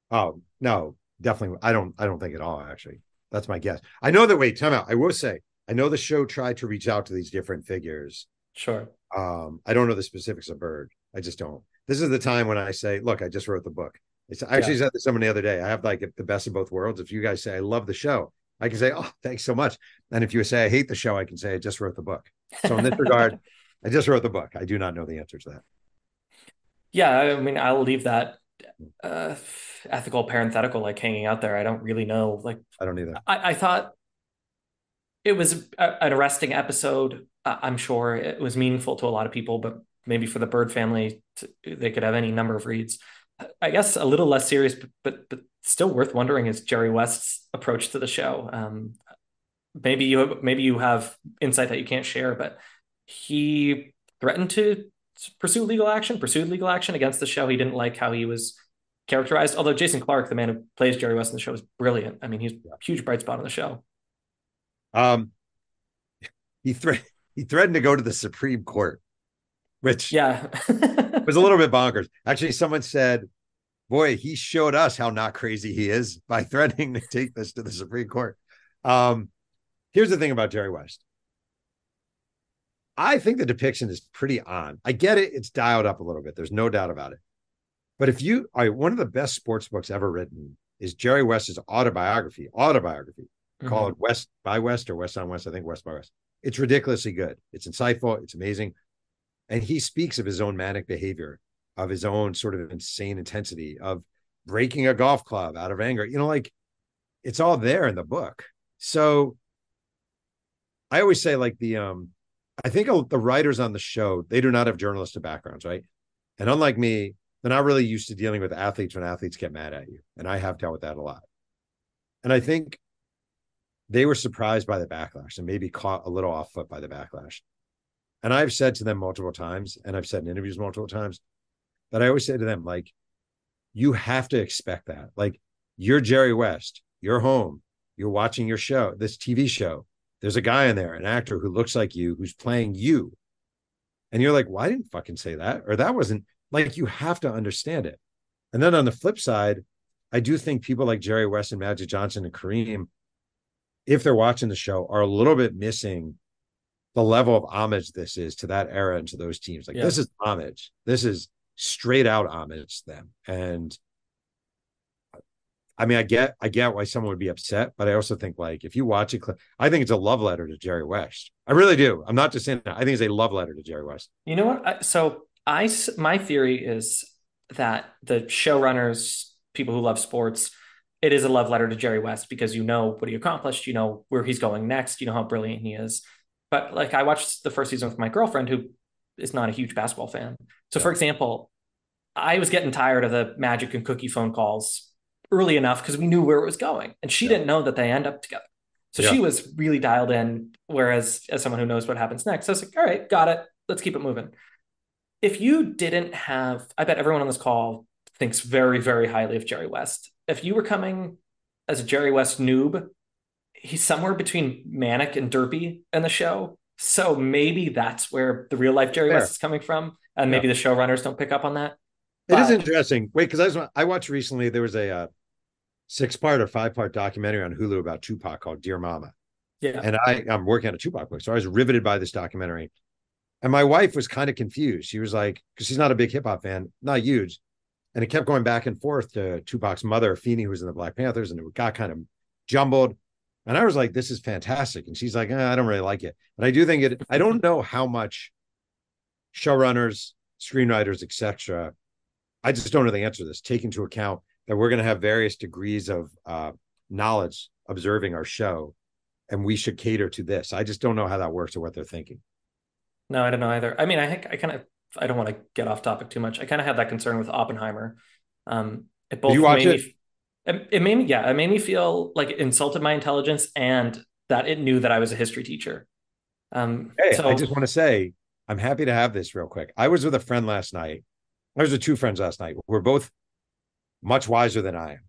Oh no, definitely. I don't. I don't think at all. Actually, that's my guess. I know that. Wait, time out. I will say, I know the show tried to reach out to these different figures. Sure. Um, I don't know the specifics of Bird. I just don't. This is the time when I say, look, I just wrote the book. It's, I actually yeah. said to someone the other day. I have like the best of both worlds. If you guys say I love the show, I can say, oh, thanks so much. And if you say I hate the show, I can say I just wrote the book. So in this regard, I just wrote the book. I do not know the answer to that. Yeah, I mean, I'll leave that uh, ethical parenthetical like hanging out there. I don't really know. Like, I don't either. I, I thought it was a, an arresting episode. Uh, I'm sure it was meaningful to a lot of people, but maybe for the Bird family, to, they could have any number of reads. I guess a little less serious, but but, but still worth wondering is Jerry West's approach to the show. Um, maybe you have, maybe you have insight that you can't share, but he threatened to pursue legal action, pursued legal action against the show. He didn't like how he was characterized. Although Jason Clarke, the man who plays Jerry West in the show, is brilliant. I mean, he's a huge bright spot on the show. Um, he threat he threatened to go to the Supreme Court, which yeah was a little bit bonkers. Actually, someone said, "Boy, he showed us how not crazy he is by threatening to take this to the Supreme Court." Um, here's the thing about Jerry West. I think the depiction is pretty on. I get it; it's dialed up a little bit. There's no doubt about it. But if you, right, one of the best sports books ever written is Jerry West's autobiography. Autobiography mm-hmm. called West by West or West on West. I think West by West. It's ridiculously good. It's insightful. It's amazing. And he speaks of his own manic behavior, of his own sort of insane intensity, of breaking a golf club out of anger. You know, like it's all there in the book. So I always say, like, the, um, I think the writers on the show, they do not have journalistic backgrounds, right? And unlike me, they're not really used to dealing with athletes when athletes get mad at you. And I have dealt with that a lot. And I think they were surprised by the backlash and maybe caught a little off foot by the backlash. And I've said to them multiple times, and I've said in interviews multiple times, that I always say to them, like, you have to expect that. Like, you're Jerry West, you're home, you're watching your show, this TV show. There's a guy in there, an actor who looks like you, who's playing you. And you're like, well, didn't fucking say that. Or that wasn't like, you have to understand it. And then on the flip side, I do think people like Jerry West and Magic Johnson and Kareem if they're watching the show, are a little bit missing the level of homage this is to that era and to those teams. Like yeah. this is homage. This is straight out homage to them. And I mean, I get, I get why someone would be upset, but I also think like if you watch it, I think it's a love letter to Jerry West. I really do. I'm not just saying that. I think it's a love letter to Jerry West. You know what? So I, my theory is that the showrunners, people who love sports, it is a love letter to Jerry West because you know what he accomplished, you know where he's going next, you know how brilliant he is. But like I watched the first season with my girlfriend who is not a huge basketball fan. So yeah. for example, I was getting tired of the magic and cookie phone calls early enough because we knew where it was going. And she yeah. didn't know that they end up together. So yeah. she was really dialed in. Whereas as someone who knows what happens next, I was like, all right, got it. Let's keep it moving. If you didn't have, I bet everyone on this call thinks very, very highly of Jerry West if you were coming as a Jerry West noob, he's somewhere between manic and derpy in the show. So maybe that's where the real life Jerry Fair. West is coming from, and maybe yeah. the showrunners don't pick up on that. It but... is interesting. Wait, because I was I watched recently. There was a uh, six part or five part documentary on Hulu about Tupac called Dear Mama. Yeah, and I I'm working on a Tupac book, so I was riveted by this documentary. And my wife was kind of confused. She was like, because she's not a big hip hop fan, not huge and it kept going back and forth to Tupac's mother, Afeni, who was in the Black Panthers, and it got kind of jumbled. And I was like, "This is fantastic," and she's like, eh, "I don't really like it." And I do think it. I don't know how much showrunners, screenwriters, etc. I just don't know the answer to this. Take into account that we're going to have various degrees of uh, knowledge observing our show, and we should cater to this. I just don't know how that works or what they're thinking. No, I don't know either. I mean, I think I kind of I don't want to get off topic too much. I kind of had that concern with Oppenheimer. Um, it both you watch it? Me, it, it made me, yeah, it made me feel like it insulted my intelligence and that it knew that I was a history teacher. Um, Hey, so I just want to say I'm happy to have this real quick. I was with a friend last night. I was with two friends last night. We're both much wiser than I am.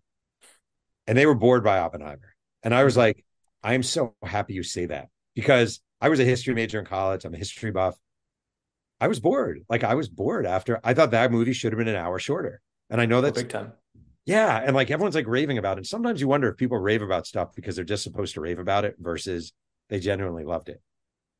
And they were bored by Oppenheimer. And I was like, I am so happy you say that because I was a history major in college. I'm a history buff. I was bored. Like I was bored after I thought that movie should have been an hour shorter. And I know oh, that's big time. Yeah. And like everyone's like raving about it. Sometimes you wonder if people rave about stuff because they're just supposed to rave about it versus they genuinely loved it.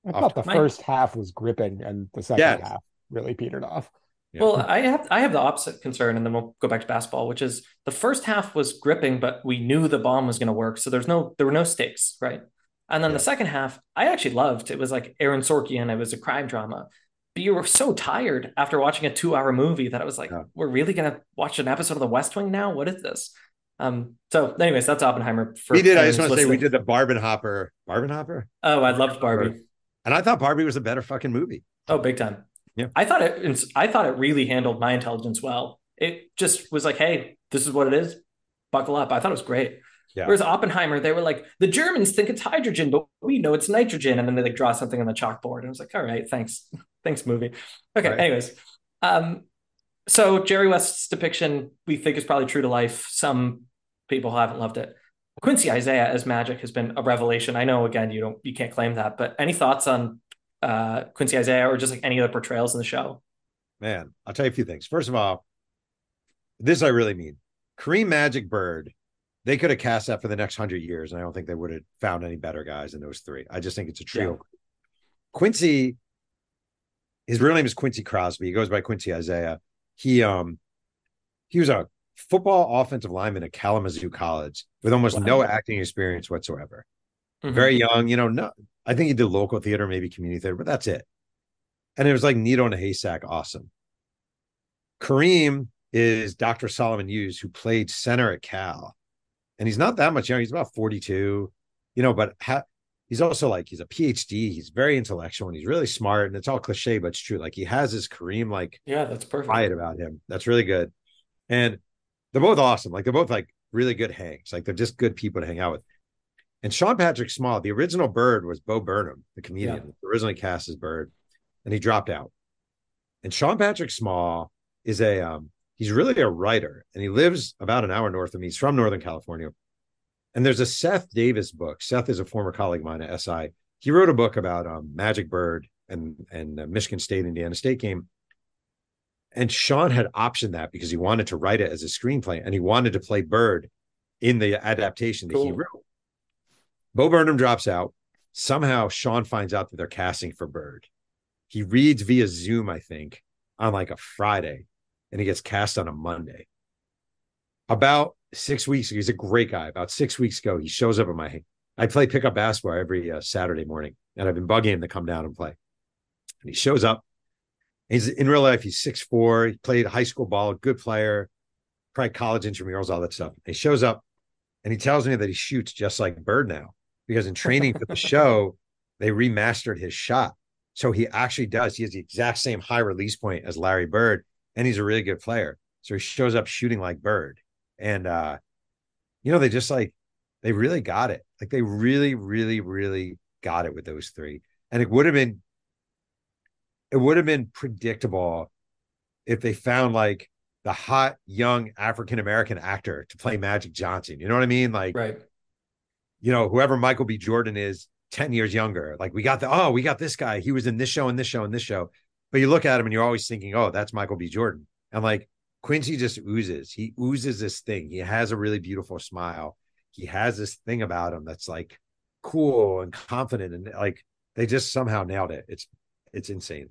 I thought the My- first half was gripping and the second Yes. half really petered off. Yeah. Well, I have I have the opposite concern, and then we'll go back to basketball, which is the first half was gripping, but we knew the bomb was going to work, so there's no there were no stakes, right? And then Yeah. the second half, I actually loved. It was like Aaron Sorkian. It was a crime drama, but you were so tired after watching a two hour movie that I was like, Yeah. we're really going to watch an episode of The West Wing now. What is this? Um. So, anyways, that's Oppenheimer. For we did. I just want to say we did the Barbenhopper. Barbenhopper? Oh, I loved Barbie. And I thought Barbie was a better fucking movie. Oh, big time. Yeah. I thought it. I thought it really handled my intelligence well. It just was like, hey, this is what it is. Buckle up. I thought it was great. Yeah. Whereas Oppenheimer, they were like, the Germans think it's hydrogen, but we know it's nitrogen, and then they like draw something on the chalkboard. And I was like, all right, thanks, thanks, movie. Okay. Right. Anyways, um, so Jerry West's depiction we think is probably true to life. Some people haven't loved it. Quincy Isaiah as Magic has been a revelation. I know, again, you don't, you can't claim that, but any thoughts on uh, Quincy Isaiah or just like any other portrayals in the show? Man, I'll tell you a few things. First of all, this I really mean. Kareem Magic Bird, they could have cast that for the next hundred years, and I don't think they would have found any better guys than those three. I just think it's a trio. Quincy, his real name is Quincy Crosby. He goes by Quincy Isaiah. He um he was a football offensive lineman at Kalamazoo College with almost Wow. no acting experience whatsoever. Mhm. Very young, you know, no I think he did local theater, maybe community theater, but that's it. And it was like needle in a haystack, awesome. Kareem is Dr. Solomon Hughes, who played center at Cal. And he's not that much younger. He's about 42, you know, but ha- he's also like, he's a PhD. He's very intellectual and he's really smart. And it's all cliche, but it's true. Like he has his Kareem like Yeah, that's perfect. quiet about him. That's really good. And they're both awesome. Like they're both like really good hangs. Like they're just good people to hang out with. And Sean Patrick Small, the original Bird was Bo Burnham, the comedian, originally cast as Bird, and he dropped out. And Sean Patrick Small is a um, he's really a writer, and he lives about an hour north of me. He's from Northern California. And there's a Seth Davis book. Seth is a former colleague of mine at SI. He wrote a book about um, Magic Bird and and uh, Michigan State Indiana State game. And Sean had optioned that because he wanted to write it as a screenplay and he wanted to play Bird in the adaptation that he wrote. Bo Burnham drops out. Somehow Sean finds out that they're casting for Bird. He reads via Zoom, I think, on like a Friday, and he gets cast on a Monday. About six weeks ago, he's a great guy. About six weeks ago, he shows up at my. I play pickup basketball every uh, Saturday morning, and I've been bugging him to come down and play. And he shows up. He's in real life. He's six four. He played high school ball. Good player. Probably college intramurals, all that stuff. He shows up, and he tells me that he shoots just like Bird now because in training for the show, they remastered his shot. So he actually does. He has the exact same high release point as Larry Bird, and he's a really good player. So he shows up shooting like Bird. And uh, you know, they just like they really got it. Like they really, really, really got it with those three. And it would have been it would have been predictable if they found like the hot young African American actor to play Magic Johnson. You know what I mean? Like Right. you know, whoever Michael B. Jordan is 10 years younger. Like we got the, oh, we got this guy. He was in this show and this show and this show. But you look at him and you're always thinking, oh, that's Michael B. Jordan. And like Quincy just oozes. He oozes this thing. He has a really beautiful smile. He has this thing about him that's like cool and confident. And like they just somehow nailed it. It's it's insane.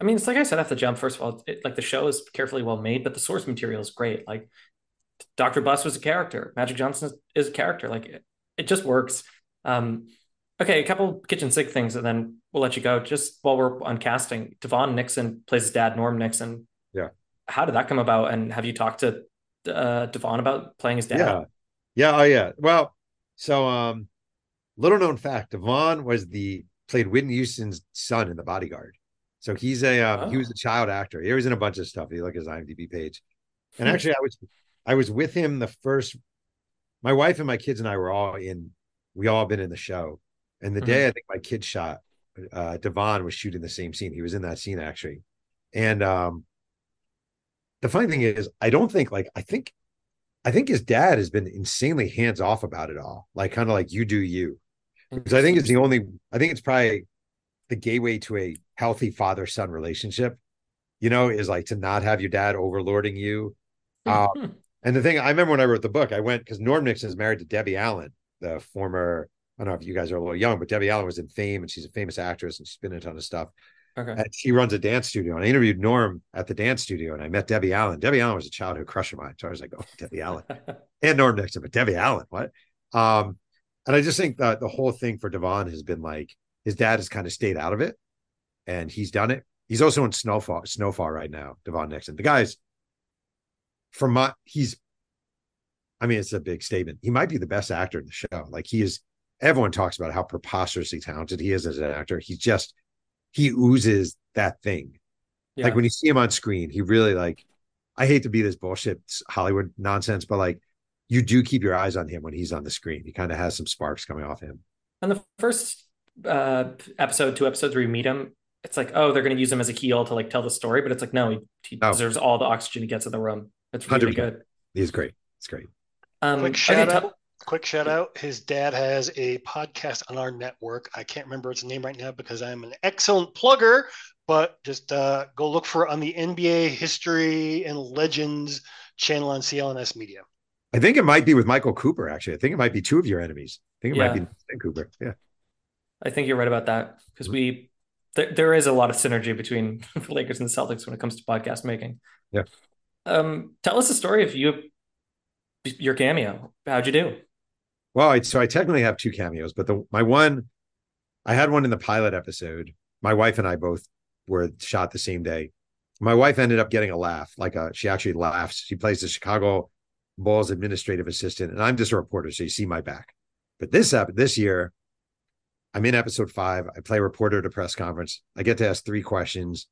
I mean, it's like I said off the jump. First of all, it, like the show is carefully well made, but the source material is great. Like Dr. Buss was a character. Magic Johnson is, a character. Like it, it just works. Um, okay, a couple kitchen sink things, and then we'll let you go. Just while we're on casting, Devon Nixon plays his dad, Norm Nixon. Yeah. How did that come about? And have you talked to uh, Devon about playing his dad? Yeah. Yeah. Oh, yeah. Well, so um, little known fact, Devon was the played Whitney Houston's son in The Bodyguard. So he's a um, he was Oh. a child actor. He was in a bunch of stuff. You look at his IMDb page. And Hmm. actually, I was I was with him the first. My wife and my kids and I were all in. We all been in the show. And the Mhm. day I think my kid shot, uh Devon was shooting the same scene. He was in that scene actually. And um the funny thing is, I don't think like I think I think his dad has been insanely hands off about it all, like kind of like you do you. Because I think it's the only I think it's probably the gateway to a healthy father son relationship, you know, is like to not have your dad overlording you. Um, and the thing I remember when I wrote the book, I went because Norm Nixon is married to Debbie Allen, the former, I don't know if you guys are a little young, but Debbie Allen was in fame and she's a famous actress and she's been in a ton of stuff. Okay. And she runs a dance studio. And I interviewed Norm at the dance studio and I met Debbie Allen. Debbie Allen was a childhood crush of mine. So I was like, oh, Debbie Allen and Norm Nixon, but Debbie Allen, what? Um, and I just think that the whole thing for Devon has been like his dad has kind of stayed out of it and he's done it. He's also in Snowfall, Snowfall right now, Devon Nixon. The guy's from my he's I mean, it's a big statement. He might be the best actor in the show. Like he is everyone talks about how preposterously talented he is as an actor. He's just he oozes that thing. Yeah. Like when you see him on screen, he really like I hate to be this bullshit Hollywood nonsense, but like you do keep your eyes on him when he's on the screen. He kind of has some sparks coming off him. On the first uh episode, two episodes where you meet him, it's like, oh, they're going to use him as a keel to like tell the story, but it's like, no, he, he oh. deserves all the oxygen he gets in the room. It's really 100%. good. He's great. It's great. Um, quick shout okay, out. Quick shout out. His dad has a podcast on our network. I can't remember its name right now because I'm an excellent plugger, but just uh, go look for it on the NBA History and Legends channel on CLNS Media. I think it might be with Michael Cooper. Actually, I think it might be two of your enemies. I think it yeah. might be Cooper. Yeah, I think you're right about that because we there, there is a lot of synergy between the Lakers and the Celtics when it comes to podcast making. Yeah. Um, tell us a story of you, your cameo. How'd you do? Well, I, so I technically have two cameos, but the my one, I had one in the pilot episode. My wife and I both were shot the same day. My wife ended up getting a laugh, like a she actually laughs. She plays the Chicago Bulls administrative assistant, and I'm just a reporter, so you see my back. But this this year, I'm in episode five. I play reporter at a press conference. I get to ask three questions.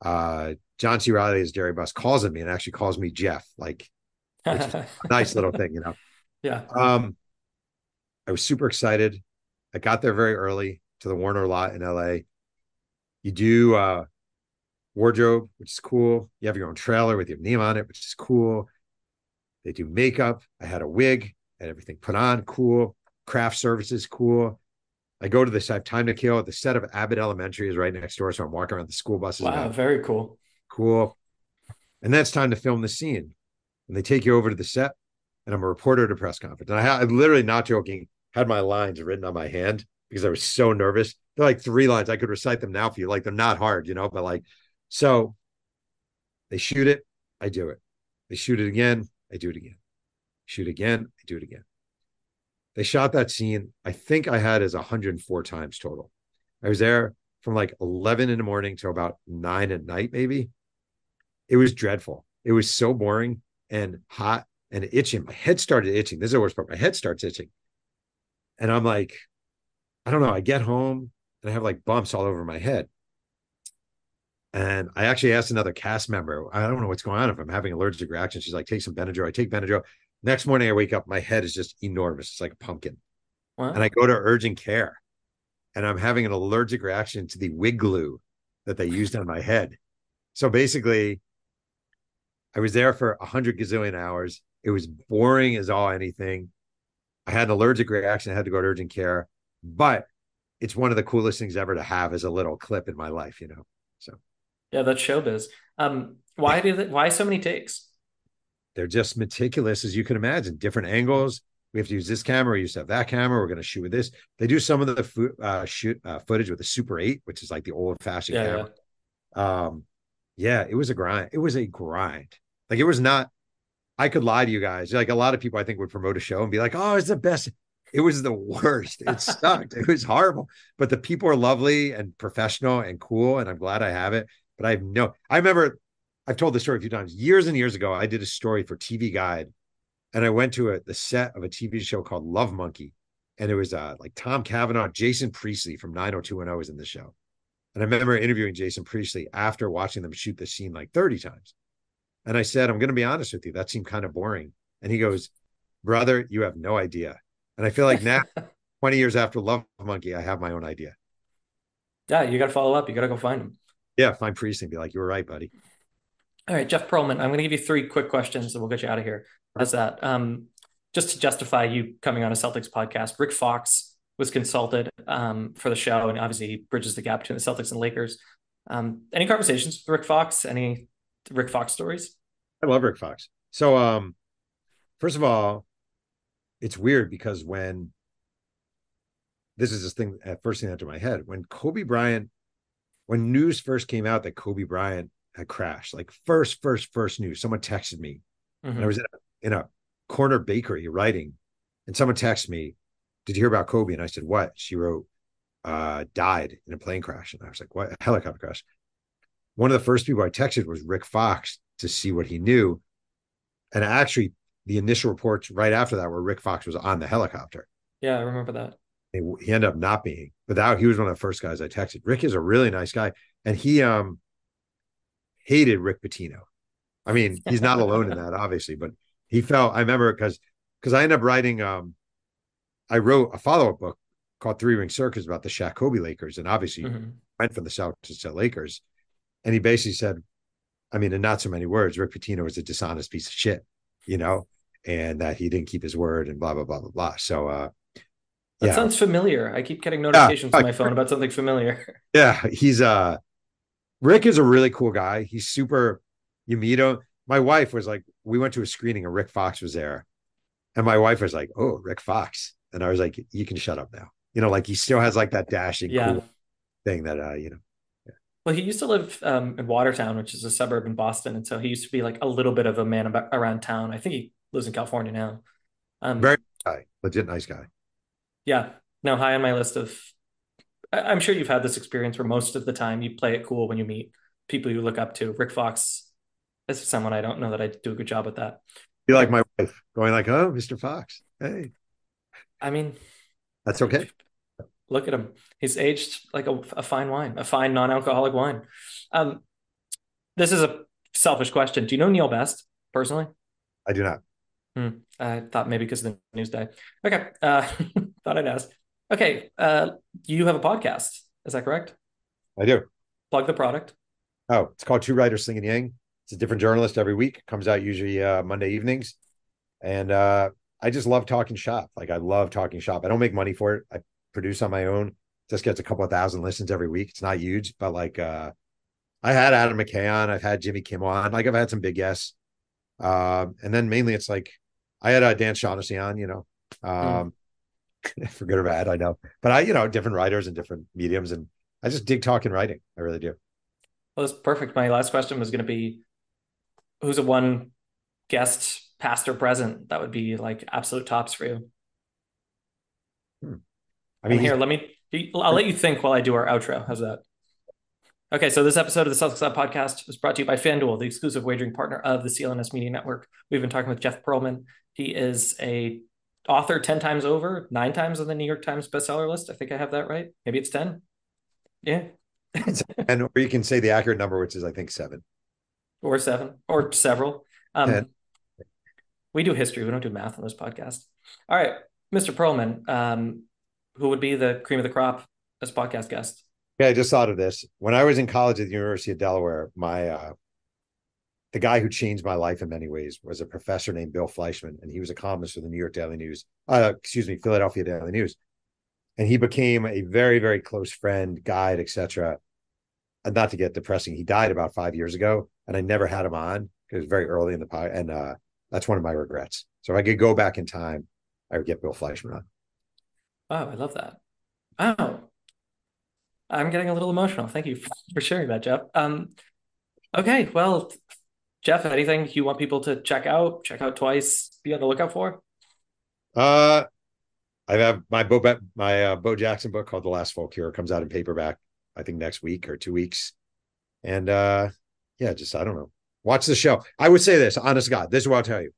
Uh, John C. Reilly as Jerry Buss calls me and actually calls me Jeff, like nice little thing, you know. Yeah. Um, I was super excited. I got there very early to the Warner lot in LA. You do uh wardrobe, which is cool. You have your own trailer with your name on it, which is cool. They do makeup. I had a wig and everything put on, cool. Craft services, cool. I go to this. I have time to kill. The set of Abbott Elementary is right next door, so I'm walking around the school buses. Wow, very cool. Cool. And then it's time to film the scene, and they take you over to the set, and I'm a reporter at a press conference. And I, ha- I literally, not joking, had my lines written on my hand because I was so nervous. They're like three lines. I could recite them now for you. Like they're not hard, you know. But like, so they shoot it. I do it. They shoot it again. I do it again. Shoot again. I do it again. They shot that scene. I think I had as 104 times total. I was there from like 11 in the morning to about nine at night, maybe. It was dreadful. It was so boring and hot and itching. My head started itching. This is the worst part. My head starts itching. And I'm like, I don't know. I get home and I have like bumps all over my head. And I actually asked another cast member, I don't know what's going on if I'm having allergic reaction. She's like, take some Benadryl. I take Benadryl. Next morning, I wake up, my head is just enormous. It's like a pumpkin. Wow. And I go to urgent care and I'm having an allergic reaction to the wig glue that they used on my head. So basically, I was there for 100 gazillion hours. It was boring as all anything. I had an allergic reaction. I had to go to urgent care, but it's one of the coolest things ever to have as a little clip in my life, you know? So, yeah, that's showbiz. Um, why do that? Why so many takes? They're just meticulous as you can imagine. Different angles. We have to use this camera. We used to have that camera. We're going to shoot with this. They do some of the fo- uh, shoot uh, footage with the Super Eight, which is like the old fashioned yeah, camera. Yeah. Um, yeah, it was a grind. It was a grind. Like it was not. I could lie to you guys. Like a lot of people, I think would promote a show and be like, "Oh, it's the best." It was the worst. It sucked. it was horrible. But the people are lovely and professional and cool, and I'm glad I have it. But I have no. I remember I've told this story a few times. Years and years ago, I did a story for TV Guide, and I went to a, the set of a TV show called Love Monkey, and it was uh, like Tom Cavanagh, Jason Priestley from 90210 was in the show, and I remember interviewing Jason Priestley after watching them shoot the scene like 30 times, and I said, "I'm going to be honest with you, that seemed kind of boring," and he goes, "Brother, you have no idea," and I feel like now, 20 years after Love Monkey, I have my own idea. Yeah, you got to follow up. You got to go find him. Yeah, find Priest and be like, "You were right, buddy." All right, Jeff Pearlman. I'm going to give you three quick questions, and we'll get you out of here. How's that? Um, just to justify you coming on a Celtics podcast, Rick Fox was consulted um, for the show, and obviously he bridges the gap between the Celtics and Lakers. Um, any conversations with Rick Fox? Any Rick Fox stories? I love Rick Fox. So, um, first of all, it's weird because when this is this thing at uh, first thing that entered my head when Kobe Bryant, when news first came out that Kobe Bryant had crashed, like first, first, first news, someone texted me, mm-hmm. and I was in a, in a corner bakery writing, and someone texted me, "Did you hear about Kobe?" And I said, "What?" She wrote, uh, "Died in a plane crash," and I was like, "What? A helicopter crash?" One of the first people I texted was Rick Fox to see what he knew, and actually, the initial reports right after that were Rick Fox was on the helicopter. Yeah, I remember that. He, he ended up not being, but that he was one of the first guys I texted. Rick is a really nice guy, and he um hated Rick Pitino. I mean, he's not alone in that, obviously, but he felt. I remember because because I ended up writing. um I wrote a follow up book called Three Ring Circus about the Shaq Kobe Lakers, and obviously mm-hmm. went from the Celtics to the Lakers. And he basically said, I mean, in not so many words, Rick Pitino was a dishonest piece of shit, you know, and that he didn't keep his word and blah blah blah blah blah. So uh that yeah. sounds familiar. I keep getting notifications yeah. on my phone about something familiar. Yeah, he's uh Rick is a really cool guy. He's super you meet him. My wife was like, we went to a screening and Rick Fox was there. And my wife was like, Oh, Rick Fox. And I was like, You can shut up now. You know, like he still has like that dashing yeah. cool thing that uh, you know. Well, he used to live um, in Watertown, which is a suburb in Boston, and so he used to be like a little bit of a man about, around town. I think he lives in California now. Um, Very guy, legit nice guy yeah, no, high on my list of. I'm sure you've had this experience where most of the time you play it cool when you meet people you look up to. Rick Fox is someone I don't know that I do a good job with that. You like my wife going like, "Oh, Mr. Fox, hey." I mean, that's okay. Look at him; he's aged like a, a fine wine, a fine non-alcoholic wine. Um, this is a selfish question. Do you know Neil Best personally? I do not. Hmm. I thought maybe because of the Newsday. Okay. Uh, thought I'd ask. Okay. Uh, you have a podcast. Is that correct? I do. Plug the product. Oh, it's called Two Writers Slinging Yang. It's a different journalist every week. Comes out usually uh, Monday evenings. And uh, I just love talking shop. Like I love talking shop. I don't make money for it. I produce on my own. Just gets a couple of thousand listens every week. It's not huge, but like uh, I had Adam McKay on. I've had Jimmy Kimmel on. Like I've had some big guests. Uh, and then mainly it's like I had a uh, Dan Shaughnessy on, you know. Hmm. Um, mm. for good or bad, I know. But I, you know, different writers and different mediums, and I just dig talking and writing. I really do. Well, that's perfect. My last question was going to be, who's a one guest, past or present, that would be like absolute tops for you. I mean, here, let me. I'll let you think while I do our outro. How's that? Okay, so this episode of the Celtics Lab podcast is brought to you by FanDuel, the exclusive wagering partner of the CLNS Media Network. We've been talking with Jeff Pearlman. He is a author 10 times over, nine times on the New York Times bestseller list. I think I have that right. Maybe it's 10. Yeah. and or you can say the accurate number, which is I think seven. Or seven, or several. Um, we do history. We don't do math on this podcast. All right, Mr. Pearlman, um, who would be the cream of the crop as podcast guest? Yeah, I just thought of this. When I was in college at the University of Delaware, my uh, the guy who changed my life in many ways was a professor named Bill Fleischman, and he was a columnist for the New York Daily News. Uh, excuse me, Philadelphia Daily News, and he became a very, very close friend, guide, etc. Not to get depressing, he died about five years ago, and I never had him on because very early in the pod, and uh, that's one of my regrets. So if I could go back in time, I would get Bill Fleischman on. Wow, I love that. Wow, I'm getting a little emotional. Thank you for sharing that, Jeff. Um, okay, well, Jeff, anything you want people to check out, check out twice, be on the lookout for? Uh, I have my Bo my uh, Bo Jackson book called The Last Folk Hero comes out in paperback. I think next week or two weeks, and uh, yeah, just I don't know. Watch the show. I would say this, honest God, this is what I'll tell you.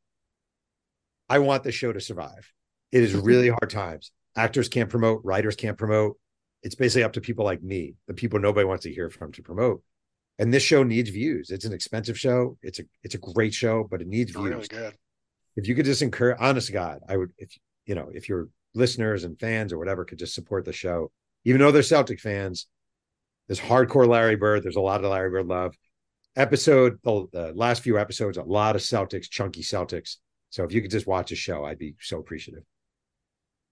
I want the show to survive. It is really hard times. Actors can't promote, writers can't promote, it's basically up to people like me, the people nobody wants to hear from to promote. And this show needs views. It's an expensive show. It's a it's a great show, but it needs views. Really good. If you could just encourage, honest to God, I would. If you know, if your listeners and fans or whatever could just support the show, even though they're Celtic fans, There's hardcore Larry Bird. There's a lot of Larry Bird love. Episode the, the last few episodes, a lot of Celtics, chunky Celtics. So if you could just watch a show, I'd be so appreciative.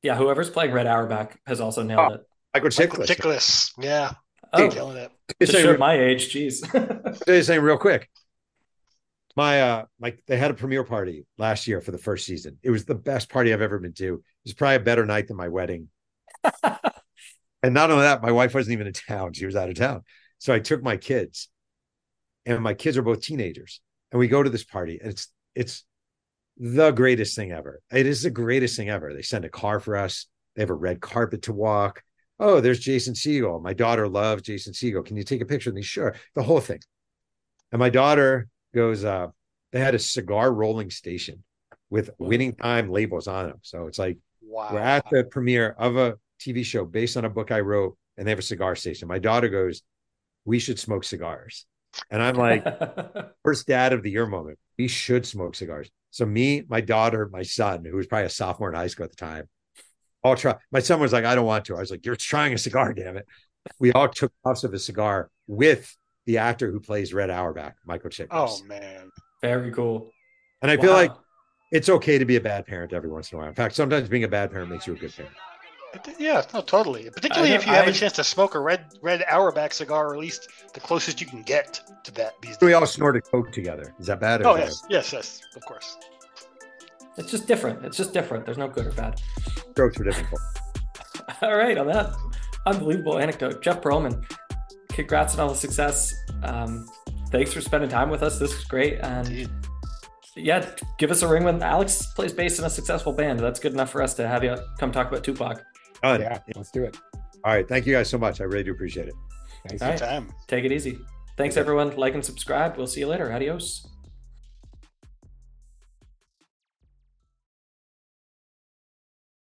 Yeah, whoever's playing Red Auerbach has also nailed Oh, it. Michael Michael Chiklis. Chiklis. Yeah. Oh, Killing it. to Say show real- my age, jeez. say something real quick. My uh my they had a premiere party last year for the first season. It was the best party I've ever been to. It was probably a better night than my wedding. and not only that, my wife wasn't even in town. She was out of town. So I took my kids, and my kids are both teenagers. And we go to this party, and it's it's the greatest thing ever. It is the greatest thing ever. They send a car for us. They have a red carpet to walk. Oh, there's Jason Segel. My daughter loves Jason Segel. Can you take a picture with me? Sure. The whole thing. And my daughter goes, uh, they had a cigar rolling station with winning time labels on them. So it's like Wow. we're at the premiere of a TV show based on a book I wrote, and they have a cigar station. My daughter goes, We should smoke cigars. And I'm like, first dad of the year moment. We should smoke cigars. So me, my daughter, my son, who was probably a sophomore in high school at the time, all try. My son was like, I don't want to. I was like, You're trying a cigar, damn it. We all took puffs of a cigar with the actor who plays Red Auerbach, Michael Chiklis. Oh man. Very cool. and I feel like it's okay to be a bad parent every once in a while. In fact, sometimes being a bad parent makes you a good parent. Yeah, no, totally. Particularly if you have I- a chance to smoke a red red Auerbach cigar, or at least the closest you can get to that these days. We all snorted coke together. Is that bad? or Oh is that- yes, yes, yes, of course. It's just different. It's just different. There's no good or bad. Strokes were different. All right, on that unbelievable anecdote, Jeff Pearlman, congrats on all the success. Um, thanks for spending time with us. This was great. And Indeed. yeah, give us a ring when Alex plays bass in a successful band. That's good enough for us to have you come talk about Tupac. Done. Yeah, let's do it. All right. Thank you guys so much. I really do appreciate it. Thanks. All right. Time. Take it easy. Thanks, everyone. Like and subscribe. We'll see you later. Adios.